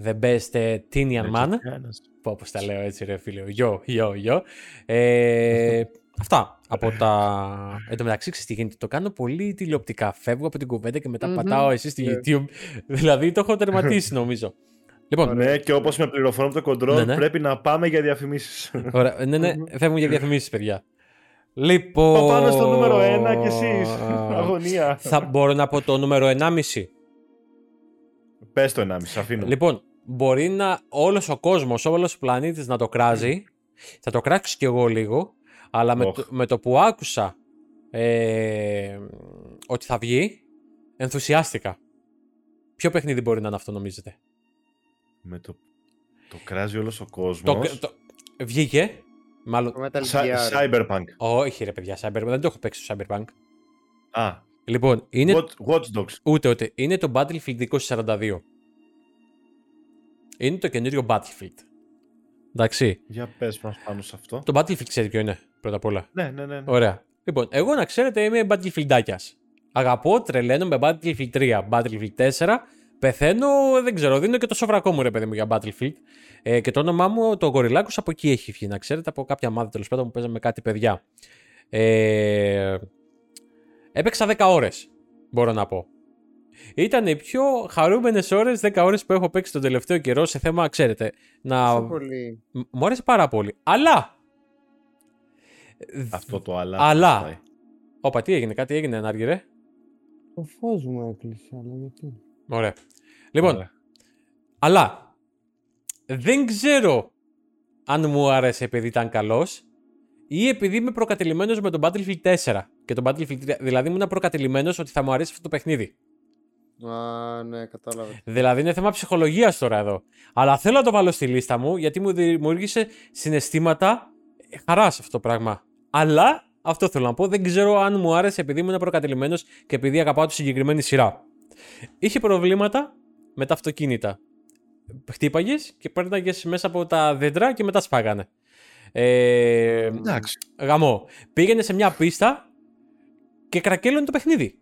the best uh, Tinian man. Πω πως τα λέω έτσι ρε φίλε. Yo, yo, yo. Ε, Αυτά από τα. Εν τω μεταξύ, ξέρεις τι γίνεται. Το κάνω πολύ τηλεοπτικά. Φεύγω από την κουβέντα και μετά πατάω εσύ στη ναι. YouTube. δηλαδή το έχω τερματίσει νομίζω. Λοιπόν, ναι, και όπως με πληροφορώ από το control, ναι, ναι. πρέπει να πάμε για διαφημίσεις. Ωραία. Ναι, ναι, φεύγουμε για διαφημίσεις, παιδιά. Λοιπόν. Πάμε στο νούμερο 1 και εσείς. Αγωνία. Θα μπορώ να πω το νούμερο 1,5. Πες το 1,5, αφήνω. Λοιπόν, μπορεί να όλος ο κόσμος, όλος ο πλανήτης να το κράζει. Θα το κράξει κι εγώ λίγο. Αλλά με, το, με το που άκουσα ε, ότι θα βγει, ενθουσιάστηκα. Ποιο παιχνίδι μπορεί να είναι αυτό νομίζετε; Με το, το κράζει όλος ο κόσμος. Το, το, βγήκε. Μάλλον... Cyberpunk. Όχι ρε παιδιά, Cyberpunk. Δεν το έχω παίξει στο Cyberpunk. Α. Λοιπόν, είναι... Watch, Watch Dogs. Ούτε, ούτε. Είναι το Battlefield 2042. Είναι το καινούριο Battlefield. Εντάξει. Για πες μας πάνω σε αυτό. Το Battlefield ξέρει ποιο είναι πρώτα απ' όλα. Ναι, ναι, ναι. ναι. Ωραία. Λοιπόν, εγώ να ξέρετε είμαι Battlefieldάκιας. Αγαπώ, τρελαίνω με Battlefield 3, Battlefield 4. Πεθαίνω, δεν ξέρω, δίνω και το σοβρακό μου ρε παιδί μου για Battlefield. Ε, και το όνομά μου, το Γοριλάκο, από εκεί έχει βγει. Να ξέρετε, από κάποια μάδα τέλος πάντων που παίζαμε κάτι παιδιά. Ε, έπαιξα 10 ώρες, μπορώ να πω. Ήταν οι πιο χαρούμενες ώρες, 10 ώρες που έχω παίξει τον τελευταίο καιρό σε θέμα, ξέρετε. Να... Πολύ. Μου άρεσε πάρα πολύ. Αλλά αυτό το αλλά. Αλλά. Όπα, τι έγινε, κάτι έγινε, Νάργυρε. Το φως μου έκλεισε, αλλά γιατί; Ωραία. Λοιπόν, αλλά δεν ξέρω αν μου άρεσε επειδή ήταν καλός ή επειδή είμαι προκατελημένο με τον Battlefield 4 και τον Battlefield 3. Δηλαδή, ήμουν προκατελημένο ότι θα μου αρέσει αυτό το παιχνίδι. Α, ναι, κατάλαβα. Δηλαδή είναι θέμα ψυχολογίας τώρα εδώ. Αλλά θέλω να το βάλω στη λίστα μου γιατί μου δημιούργησε συναισθήματα χαράς αυτό το πράγμα. Αλλά αυτό θέλω να πω. Δεν ξέρω αν μου άρεσε επειδή ήμουν προκατελημένο και επειδή αγαπάω τη συγκεκριμένη σειρά. Είχε προβλήματα με τα αυτοκίνητα. Χτύπαγες και πέρναγε μέσα από τα δέντρα και μετά σπάγανε. Ε, Εντάξει. Γαμό. Πήγαινε σε μια πίστα και κρακέλωνε το παιχνίδι.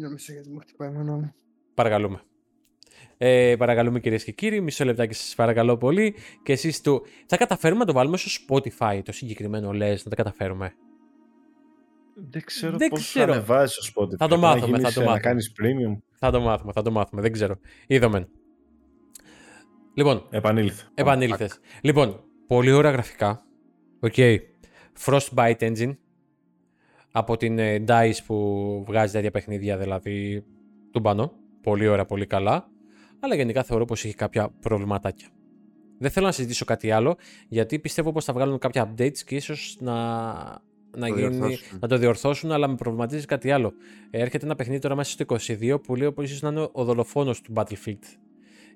Νομίζω γιατί μου χτυπάει μόνο. Παρακαλούμε. Ε, παρακαλούμε κυρίες και κύριοι, μισό λεπτάκι σας παρακαλώ πολύ. Και εσείς του. Θα καταφέρουμε να το βάλουμε στο Spotify το συγκεκριμένο λες, να τα καταφέρουμε; Δεν ξέρω πώς θα ανεβάζει στο Spotify. Θα το μάθουμε. Θα το μάθουμε. Να κάνεις premium. Θα το μάθουμε, θα το μάθουμε. Δεν ξέρω. Είδαμε. Λοιπόν. Επανήλθε. Επανήλθες. Λοιπόν, πολύ ωραία γραφικά. OK. Okay. Frostbite Engine. Από την ε, DICE που βγάζει τέτοια παιχνίδια, δηλαδή τούμπανο. Πολύ ωραία, πολύ καλά αλλά γενικά θεωρώ πως έχει κάποια προβληματάκια. Δεν θέλω να συζητήσω κάτι άλλο, γιατί πιστεύω πως θα βγάλουν κάποια updates και ίσως να, να, γίνει, να το διορθώσουν, αλλά με προβληματίζει κάτι άλλο. Έρχεται ένα παιχνίδι τώρα μέσα στο 22 που λέει πως ίσως να είναι ο δολοφόνος του Battlefield.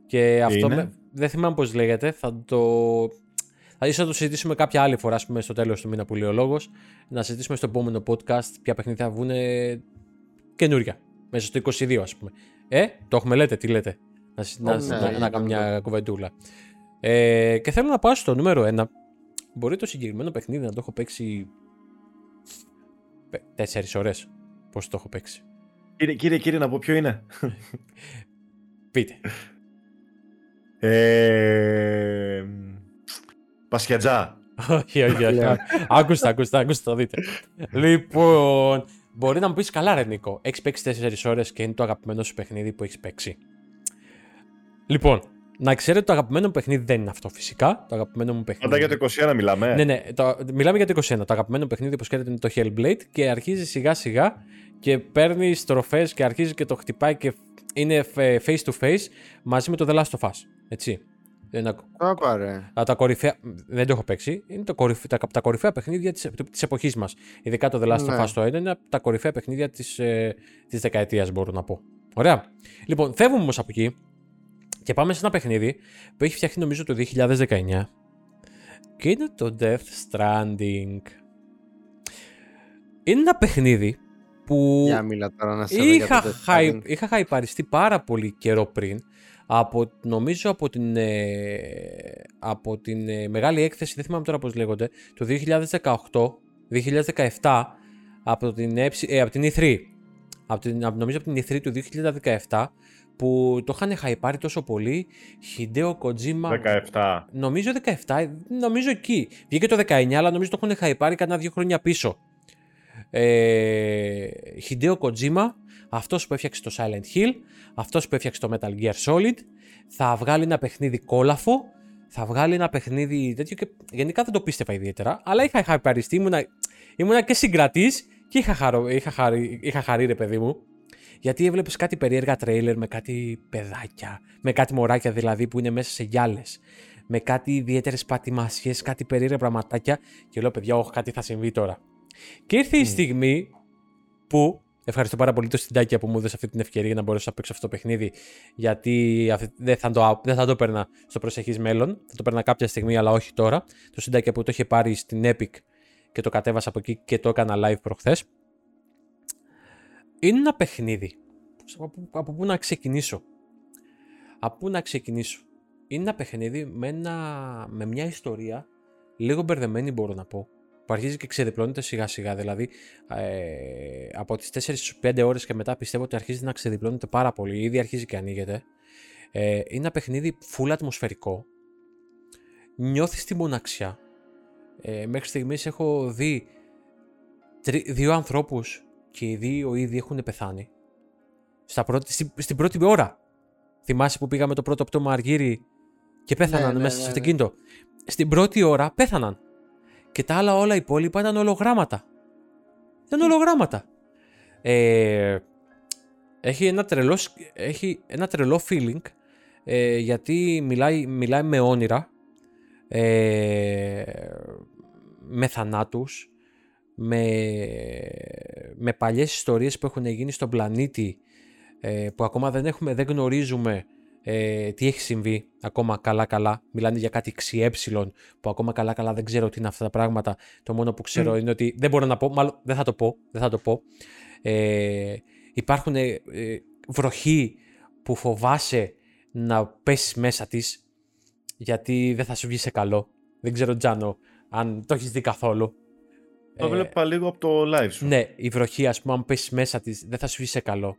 Και αυτό με, δεν θυμάμαι πώς λέγεται, θα το... Θα ίσως το συζητήσουμε κάποια άλλη φορά, πούμε, στο τέλος του μήνα που λέει ο λόγος, να συζητήσουμε στο επόμενο podcast ποια παιχνίδια θα βγουν καινούρια, μέσα στο 22 ας πούμε. Ε, το έχουμε λέτε, τι λέτε να, να, να, να κάνω μια κουβεντούλα. Ε, και θέλω να πάω στο νούμερο 1. Μπορεί το συγκεκριμένο παιχνίδι να το έχω παίξει 4 ώρες; Πώς το έχω παίξει; Κύριε, κύριε, κύριε να πω ποιο είναι. Πείτε. Ε, Πασχετζά. όχι, όχι, όχι. Άκουστε, άκουστε, άκουστε, το δείτε. λοιπόν, μπορεί να μου πεις καλά, ρε Νίκο. Έχεις παίξει 4 ώρες και είναι το αγαπημένο σου παιχνίδι που έχεις παίξει. Λοιπόν, να ξέρετε το αγαπημένο μου παιχνίδι δεν είναι αυτό φυσικά. Το αγαπημένο μου παιχνίδι. Πάντα για το 21 μιλάμε. Ναι, ναι, το, μιλάμε για το 21. Το αγαπημένο παιχνίδι, όπως ξέρετε, είναι το Hellblade και αρχίζει σιγά σιγά και παίρνει στροφές και αρχίζει και το χτυπάει και είναι face to face μαζί με το The Last of Us. Έτσι. Ένα... τα κορυφαία, δεν το έχω παίξει. Είναι το κορυφαία, τα, τα κορυφαία παιχνίδια της της εποχής μας. Ειδικά το The Last of ναι. Us το είναι από τα κορυφαία παιχνίδια της ε, της δεκαετίας, μπορώ να πω. Ωραία. Λοιπόν, φεύγουμε όμως από εκεί και πάμε σε ένα παιχνίδι που έχει φτιαχτεί νομίζω το 2019 και είναι το Death Stranding. Είναι ένα παιχνίδι που Για μίλα τώρα να σε είχα, χαϊ, είχα χαϊπαριστεί πάρα πολύ καιρό πριν από, νομίζω από την, ε, από την ε, μεγάλη έκθεση, δεν θυμάμαι τώρα πώς λέγονται, το 2018, 2017, από την, ε, από την E3. Από την, νομίζω από την E3 του 2017 που το είχαν χαϊπάρει τόσο πολύ. Χιντέο Κοτζίμα. 17. Νομίζω 17, νομίζω εκεί. Βγήκε το 19, αλλά νομίζω το έχουν χαϊπάρει κανένα δύο χρόνια πίσω. Ε, Χιντέο Κοτζίμα, αυτός που έφτιαξε το Silent Hill, αυτός που έφτιαξε το Metal Gear Solid, θα βγάλει ένα παιχνίδι κόλαφο, θα βγάλει ένα παιχνίδι τέτοιο και γενικά δεν το πίστευα ιδιαίτερα, αλλά είχα χαϊπαριστεί, ήμουνα, ήμουνα και συγκρατής και είχα, χαρό, είχα, χαρί, είχα χαρεί ρε παιδί μου. Γιατί έβλεπες κάτι περίεργα τρέιλερ με κάτι παιδάκια, με κάτι μωράκια δηλαδή που είναι μέσα σε γυάλες, με κάτι ιδιαίτερες πατημασιές, κάτι περίεργα πραγματάκια. Και λέω, παιδιά, όχι, κάτι θα συμβεί τώρα. Και ήρθε η στιγμή που. Ευχαριστώ πάρα πολύ το Συντάκια που μου έδωσε αυτή την ευκαιρία για να μπορέσω να παίξω αυτό το παιχνίδι. Γιατί δεν θα το, δεν θα το έπαιρνα στο προσεχής μέλλον. Θα το παίρνα κάποια στιγμή, αλλά όχι τώρα. Το Συντάκια που το είχε πάρει στην Epic και το κατέβασα από εκεί και το έκανα live προχθές είναι ένα παιχνίδι. Από, από πού να ξεκινήσω; Από πού να ξεκινήσω; Είναι ένα παιχνίδι με, ένα, με μια ιστορία λίγο μπερδεμένη μπορώ να πω. Που αρχίζει και ξεδιπλώνεται σιγά σιγά. Δηλαδή ε, από τις 4-5 ώρες και μετά πιστεύω ότι αρχίζει να ξεδιπλώνεται πάρα πολύ. Ήδη αρχίζει και ανοίγεται. Ε, είναι ένα παιχνίδι full ατμοσφαιρικό. Νιώθεις τη μοναξιά. Ε, μέχρι στιγμής έχω δει δύο ανθρώπους και οι δύο ήδη έχουν πεθάνει. Στα πρώτη, στην, στην πρώτη ώρα. Θυμάσαι που πήγαμε το πρώτο πτώμα Αργύρι και πέθαναν ναι, μέσα ναι, σε αυτήν ναι. Στην πρώτη ώρα πέθαναν. Και τα άλλα όλα υπόλοιπα ήταν ολογράμματα. Ήταν ολογράμματα. Ε, έχει, ένα τρελό, έχει ένα τρελό feeling ε, γιατί μιλάει, μιλάει με όνειρα, ε, με θανάτους, με, με παλιές ιστορίες που έχουν γίνει στον πλανήτη ε, που ακόμα δεν, έχουμε, δεν γνωρίζουμε ε, τι έχει συμβεί ακόμα καλά καλά. Μιλάνε για κάτι ξιέ που ακόμα καλά καλά δεν ξέρω τι είναι αυτά τα πράγματα. Το μόνο που ξέρω είναι ότι δεν μπορώ να πω, μάλλον δεν θα το πω, δεν θα το πω. Ε, υπάρχουν ε, βροχή που φοβάσαι να πέσεις μέσα της γιατί δεν θα σου βγει σε καλό. Δεν ξέρω Τζάνο αν το έχεις δει καθόλου. Το βλέπα λίγο από το live σου. Ναι, η βροχή, ας πούμε, αν πέσεις μέσα της, δεν θα σου βγει σε καλό.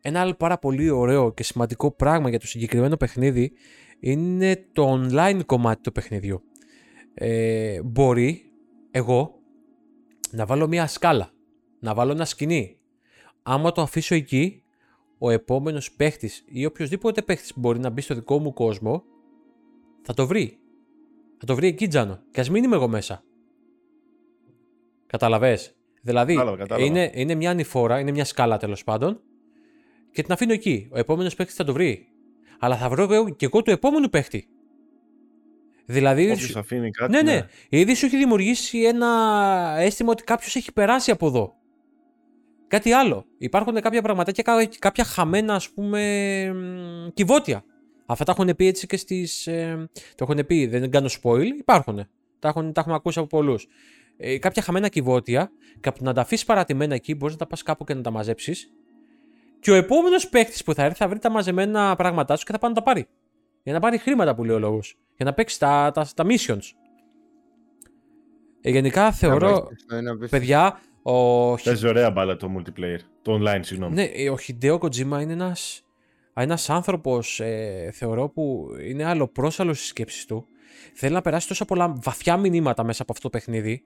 Ένα άλλο πάρα πολύ ωραίο και σημαντικό πράγμα για το συγκεκριμένο παιχνίδι είναι το online κομμάτι του παιχνιδιού. Ε, μπορεί εγώ να βάλω μια σκάλα, να βάλω ένα σκηνή. Άμα το αφήσω εκεί, ο επόμενος παίχτης ή οποιοδήποτε παίχτης που μπορεί να μπει στο δικό μου κόσμο, θα το βρει. Θα το βρει εκεί, Τζάνο. Και ας μην είμαι εγώ μέσα. Καταλαβέ. Δηλαδή, Είναι, είναι μια ανηφόρα, είναι μια σκάλα τέλος πάντων και την αφήνω εκεί. Ο επόμενος παίχτη θα το βρει. Αλλά θα βρω και εγώ του επόμενου παίχτη. Δηλαδή. Όποιος αφήνει κάτι. Ναι, ναι, ναι. Ήδη σου έχει δημιουργήσει ένα αίσθημα ότι κάποιος έχει περάσει από εδώ. Κάτι άλλο. Υπάρχουν κάποια πραγματάκια, κάποια χαμένα, ας πούμε, κυβότια. Αυτά τα έχουν πει έτσι και στις. Ε, το έχουν πει, δεν κάνω spoil. Υπάρχουν. Τα, έχουν, τα έχουμε ακούσει από πολλούς ε, κάποια χαμένα κυβότια και από να τα αφήσεις παρατημένα εκεί, μπορείς να τα πας κάπου και να τα μαζέψεις. Και ο επόμενος παίκτης που θα έρθει θα βρει τα μαζεμένα πράγματά σου και θα πάει να τα πάρει. Για να πάρει χρήματα που λέει ο λόγος. Για να παίξει τα, τα, τα missions. Ε, γενικά θεωρώ. παιδιά. Ο... Παίζει ωραία μπάλα το multiplayer. Το online, συγγνώμη. Ναι, ο Hideo Kojima είναι ένας ένας άνθρωπος ε, θεωρώ που είναι άλλο πρόσαλο στις σκέψεις του θέλει να περάσει τόσα πολλά βαθιά μηνύματα μέσα από αυτό το παιχνίδι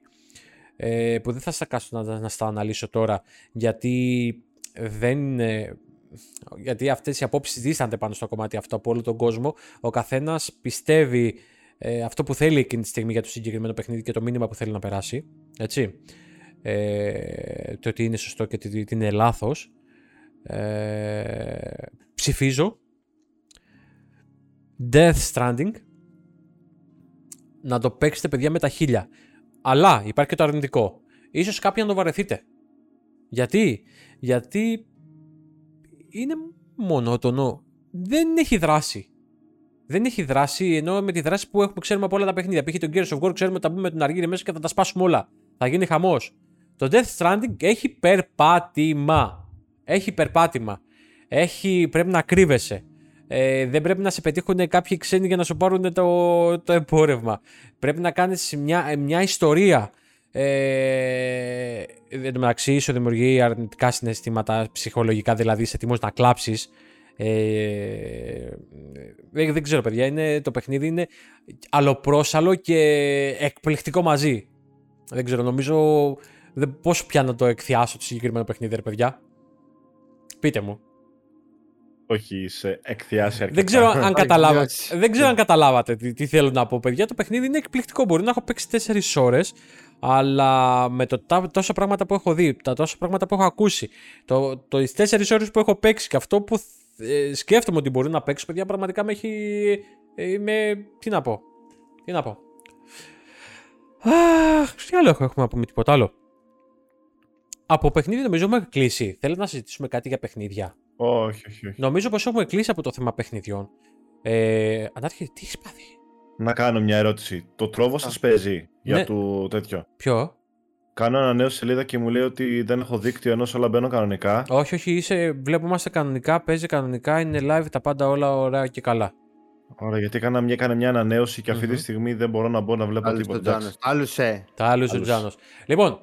ε, που δεν θα στα κάσω να, να στα αναλύσω τώρα γιατί δεν γιατί αυτές οι απόψεις δίστανται πάνω στο κομμάτι αυτό από όλο τον κόσμο ο καθένας πιστεύει ε, αυτό που θέλει εκείνη τη στιγμή για το συγκεκριμένο παιχνίδι και το μήνυμα που θέλει να περάσει έτσι ε, το ότι είναι σωστό και ότι είναι λάθος ε, ψηφίζω Death Stranding να το παίξετε παιδιά με τα χίλια. Αλλά υπάρχει και το αρνητικό. Ίσως κάποιοι να το βαρεθείτε. Γιατί; Γιατί είναι μονότονο. Δεν έχει δράση. Δεν έχει δράση, ενώ με τη δράση που έχουμε ξέρουμε από όλα τα παιχνίδια. Π.χ. τον Gears of War ξέρουμε ότι θα μπούμε τον αργύρι μέσα και θα τα σπάσουμε όλα. Θα γίνει χαμός. Το Death Stranding έχει περπάτημα. Έχει περπάτημα. Έχει, πρέπει να κρύβεσαι. Ε, δεν πρέπει να σε πετύχουν κάποιοι ξένοι για να σου πάρουν το, το εμπόρευμα. Πρέπει να κάνεις μια, μια ιστορία. Ε, εν τω μεταξύ, σου δημιουργεί αρνητικά συναισθήματα ψυχολογικά, δηλαδή είσαι έτοιμος να κλάψεις. Ε, δεν, δεν ξέρω, παιδιά. Είναι, το παιχνίδι είναι αλλοπρόσαλο και εκπληκτικό μαζί. Δεν ξέρω, νομίζω. Δεν, πώς πια να το εκθιάσω το συγκεκριμένο παιχνίδι, ρε παιδιά. Πείτε μου όχι σε εκθιάσει αρκετά. Δεν ξέρω αν, καταλάβατε, δεν ξέρω αν καταλάβατε τι, τι θέλω να πω, παιδιά. Το παιχνίδι είναι εκπληκτικό. Μπορεί να έχω παίξει 4 ώρες, αλλά με το, τα, τόσα πράγματα που έχω δει, τα τόσα πράγματα που έχω ακούσει, το, το, τις 4 ώρες που έχω παίξει και αυτό που ε, σκέφτομαι ότι μπορεί να παίξω, παιδιά, πραγματικά με έχει. Ε, με, τι να πω. Τι να πω. Αχ, τι άλλο έχουμε να πούμε, τίποτα άλλο. Από παιχνίδι νομίζω έχουμε κλείσει. Θέλετε να συζητήσουμε κάτι για παιχνίδια; Όχι, όχι, όχι. Νομίζω πως έχουμε κλείσει από το θέμα παιχνιδιών. Ε, Ανάρχη, τι έχεις πάθει; Να κάνω μια ερώτηση. Το τρόβο σας παίζει για ναι. το τέτοιο; Ποιο; Κάνω ένα νέο σελίδα και μου λέει ότι δεν έχω δίκτυο ενώ όλα μπαίνω κανονικά. Όχι, όχι, είσαι, βλέπομαστε κανονικά, παίζει κανονικά, είναι live, τα πάντα όλα ωραία και καλά. Ωραία, γιατί έκανα μια, έκανα μια ανανέωση και αυτή mm-hmm. τη στιγμή δεν μπορώ να μπω να βλέπω τίποτα. Άλλουσε. Τα άλλουσε ο Τζάνος. Λοιπόν,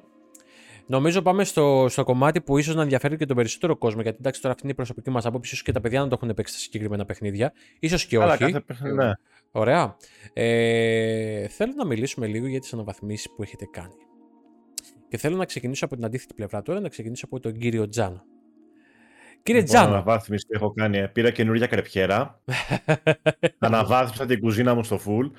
Νομίζω πάμε στο, στο κομμάτι που ίσως να ενδιαφέρει και τον περισσότερο κόσμο. Γιατί εντάξει, τώρα αυτή είναι η προσωπική μας άποψη. ίσως και τα παιδιά να το έχουν παίξει στα συγκεκριμένα παιχνίδια. σω και όχι. Κάθε παιχνίδι, ναι. Ωραία. Ε, θέλω να μιλήσουμε λίγο για τις αναβαθμίσεις που έχετε κάνει. Και θέλω να ξεκινήσω από την αντίθετη πλευρά τώρα, να ξεκινήσω από τον κύριο Τζάνο. Κύριε λοιπόν, Τζάνο. Αναβάθμιση που έχω κάνει. Πήρα καινούργια κρεπιέρα. Αναβάθμισα την κουζίνα μου στο full.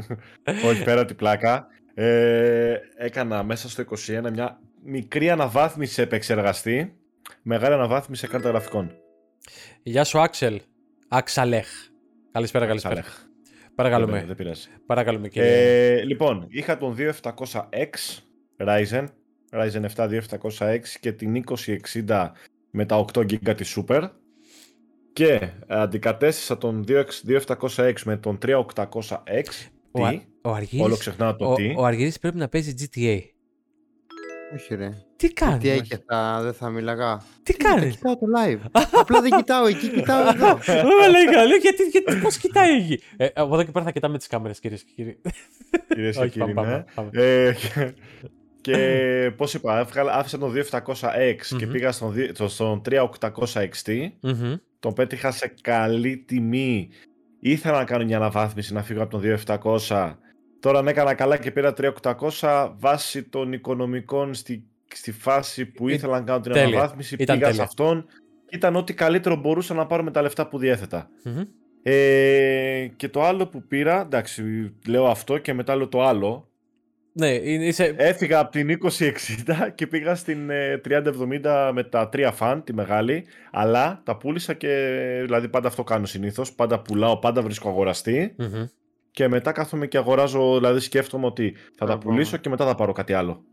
Όχι πέρα την πλάκα. Ε, έκανα μέσα στο 21 μια μικρή αναβάθμιση σε επεξεργαστή, μεγάλη αναβάθμιση σε κάρτα γραφικών. Γεια σου, Άξελ. Άξαλεχ. Καλησπέρα, καλησπέρα. Παρακαλούμε. Δεν, δεν πειράζει. Παρακαλούμε, κύριε. Ε, λοιπόν, είχα τον 2700X Ryzen, Ryzen 7 2700X και την 2060 με τα 8 GB της Super και αντικατέστησα τον 2700X με τον 3800X. Ο, τι, ο Αργύρης, όλο ξεχνάω το ο, τι. Ο Αργύρης πρέπει να παίζει GTA. Όχι ρε. Τι κάνεις. Τι έχει αυτά, δεν θα μιλάγα. Τι κάνεις; Κοιτάω το live. Απλά δεν κοιτάω εκεί, κοιτάω εδώ. Ωραία, λέει λέω γιατί, γιατί πώς κοιτάει εκεί; Ε, από εδώ και πέρα θα κοιτάμε τις κάμερες κυρίε και κύριοι. Κυρίες και κύριοι, ναι. Ε, και πώς είπα, άφησα τον 2700X και πήγα στον, στον 3800XT. Τον πέτυχα σε καλή τιμή. Ήθελα να κάνω μια αναβάθμιση να φύγω από τον 2700 Τώρα αν έκανα καλά και πήρα 3800 βάσει των οικονομικών στη, στη φάση που ήθελα να κάνω την τέλεια. αναβάθμιση. Ήταν πήγα τέλεια. σε αυτόν. Ήταν ό,τι καλύτερο μπορούσα να πάρω με τα λεφτά που διεθετα Ε, και το άλλο που πήρα, εντάξει, λέω αυτό και μετά λέω το άλλο. Ναι, είσαι... Έφυγα από την 2060 και πήγα στην 3070 με τα τρία φαν, τη μεγάλη, αλλά τα πούλησα και δηλαδή πάντα αυτό κάνω συνήθως, πάντα πουλάω, πάντα βρίσκω και μετά κάθομαι και αγοράζω, δηλαδή σκέφτομαι ότι θα τα πουλήσω και μετά θα πάρω κάτι άλλο.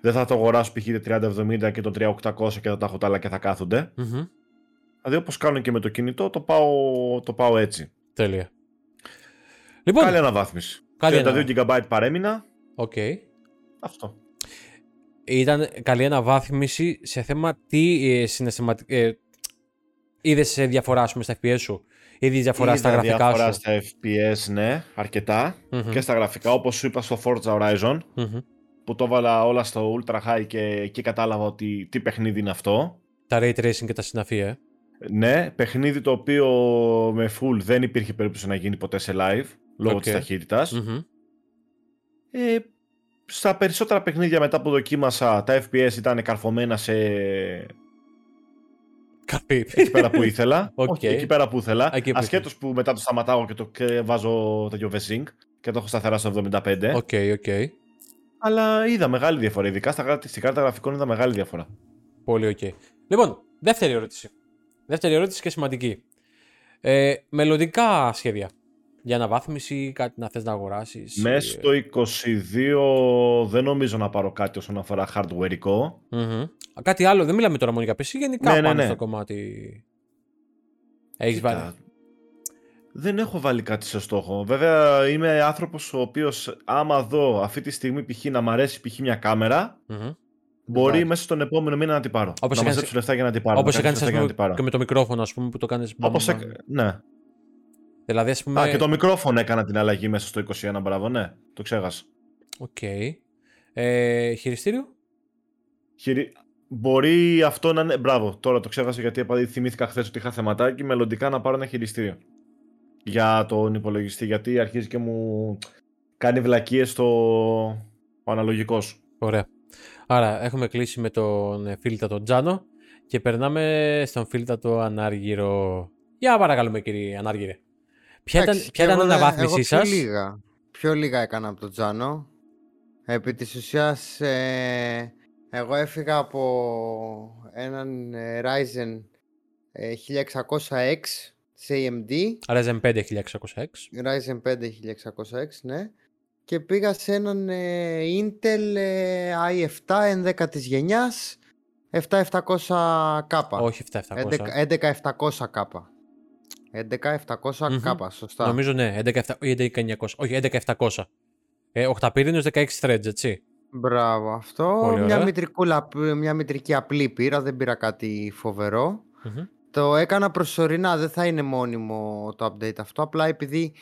Δεν θα το αγοράσω π.χ. 3070 και το 3800 και θα τα έχω τα άλλα και θα καθονται Δηλαδή όπως κάνω και με το κινητό το πάω, το πάω έτσι. Τέλεια. Λοιπόν, καλή αναβάθμιση. Πάλι 32 GB παρέμεινα. OK. Okay. Αυτό. Ήταν καλή αναβάθμιση σε θέμα τι ε, συναισθηματικό... Ε, είδες διαφορά στα FPS σου; Είδες διαφορά στα γραφικά διαφορά σου. στα FPS, ναι, αρκετά. Mm-hmm. Και στα γραφικά, όπως σου είπα στο Forza Horizon, mm-hmm. που το έβαλα όλα στο Ultra High και εκεί κατάλαβα ότι τι παιχνίδι είναι αυτό. Τα Ray Tracing και τα συναφή, ε. Ναι, παιχνίδι το οποίο με full δεν υπήρχε περίπτωση να γίνει ποτέ σε live. λόγω Οκ. της ταχύτητας. Μμμ. Ε, στα περισσότερα παιχνίδια μετά που δοκίμασα, τα FPS ήταν καρφωμένα σε Καρπί. εκεί πέρα που ήθελα. Οκ. Όχι, εκεί πέρα που ήθελα. Εκεί που Ασχέτως που μετά το σταματάω και το και βάζω τέτοιο V-Sync και το έχω σταθερά στο 75. OK, OK. Αλλά είδα μεγάλη διαφορά. Ειδικά στα, γρα- στην κάρτα γραφικών είδα μεγάλη διαφορά. Πολύ οκ. Λοιπόν, δεύτερη ερώτηση. Δεύτερη ερώτηση και σημαντική. Ε, μελλοντικά σχέδια. Για αναβάθμιση, κάτι να θες να αγοράσεις. Μέσα στο 22 δεν νομίζω να πάρω κάτι όσον αφορά hardware ικό. Μμμ. Κάτι άλλο, δεν μιλάμε τώρα μόνο για PC, γενικά Ναι, ναι, πάνω ναι. στο κομμάτι. Έχεις Κοίτα, βάλει. Δεν έχω βάλει κάτι σε στόχο. Βέβαια είμαι άνθρωπος ο οποίος άμα δω αυτή τη στιγμή π.χ. να μ' αρέσει π.χ. μια κάμερα Μμμ. μπορεί Εντάξει. μέσα στον επόμενο μήνα να την πάρω. Όπως να έκανες- μαζέψω λεφτά για να την πάρω. Όπως να έκανες κάνεις ας λεφτά για πούμε, να την και πάρω. με το μικρόφωνο, ας πούμε, που το κάνεις. μπαμ, Όπως μπαμ. έκ- Ναι. Δηλαδή, ας πούμε. Α, και το μικρόφωνο έκανα την αλλαγή μέσα στο 21, μπράβο, ναι. Το ξέχασα. Οκ. Ε, χειριστήριο; Χειρι... Μπορεί αυτό να είναι. Μπράβο, τώρα το ξέχασα γιατί επειδή θυμήθηκα χθες ότι είχα θεματάκι. Μελλοντικά να πάρω ένα χειριστήριο για τον υπολογιστή. Γιατί αρχίζει και μου κάνει βλακείες στο ο αναλογικό. Ωραία. Άρα έχουμε κλείσει με τον ε, φίλτατο Τζάνο και περνάμε στον φίλτατο Ανάργυρο. Για παρακαλούμε κύριε Ανάργυρε. Ποια ήταν, Εντάξει, ποια και ήταν η εγώ δεν- αναβάθμισή εγώ σας; Πιο λίγα, πιο λίγα έκανα από τον Τζάνο. Επί της ουσίας, ε, εγώ έφυγα από έναν ε, Ryzen ε, 1600X σε AMD, Ryzen 5 1600X. Ryzen 5 1600X, ναι. Και πήγα σε έναν ε, Intel ε, i7 11ης γενιάς 7700K. Όχι 7700. 11700 K. 11700 Μμμ. K, σωστά. Νομίζω ναι, 11700 ή 11900. Όχι, 11700. Ε, οχταπύρινος 16 threads, έτσι. Μπράβο, αυτό. Πολύ Μια, ωραία. μητρικούλα, μια μητρική απλή πήρα, δεν πήρα κάτι φοβερό. Μμμ. Το έκανα προσωρινά, δεν θα είναι μόνιμο το update αυτό. Απλά επειδή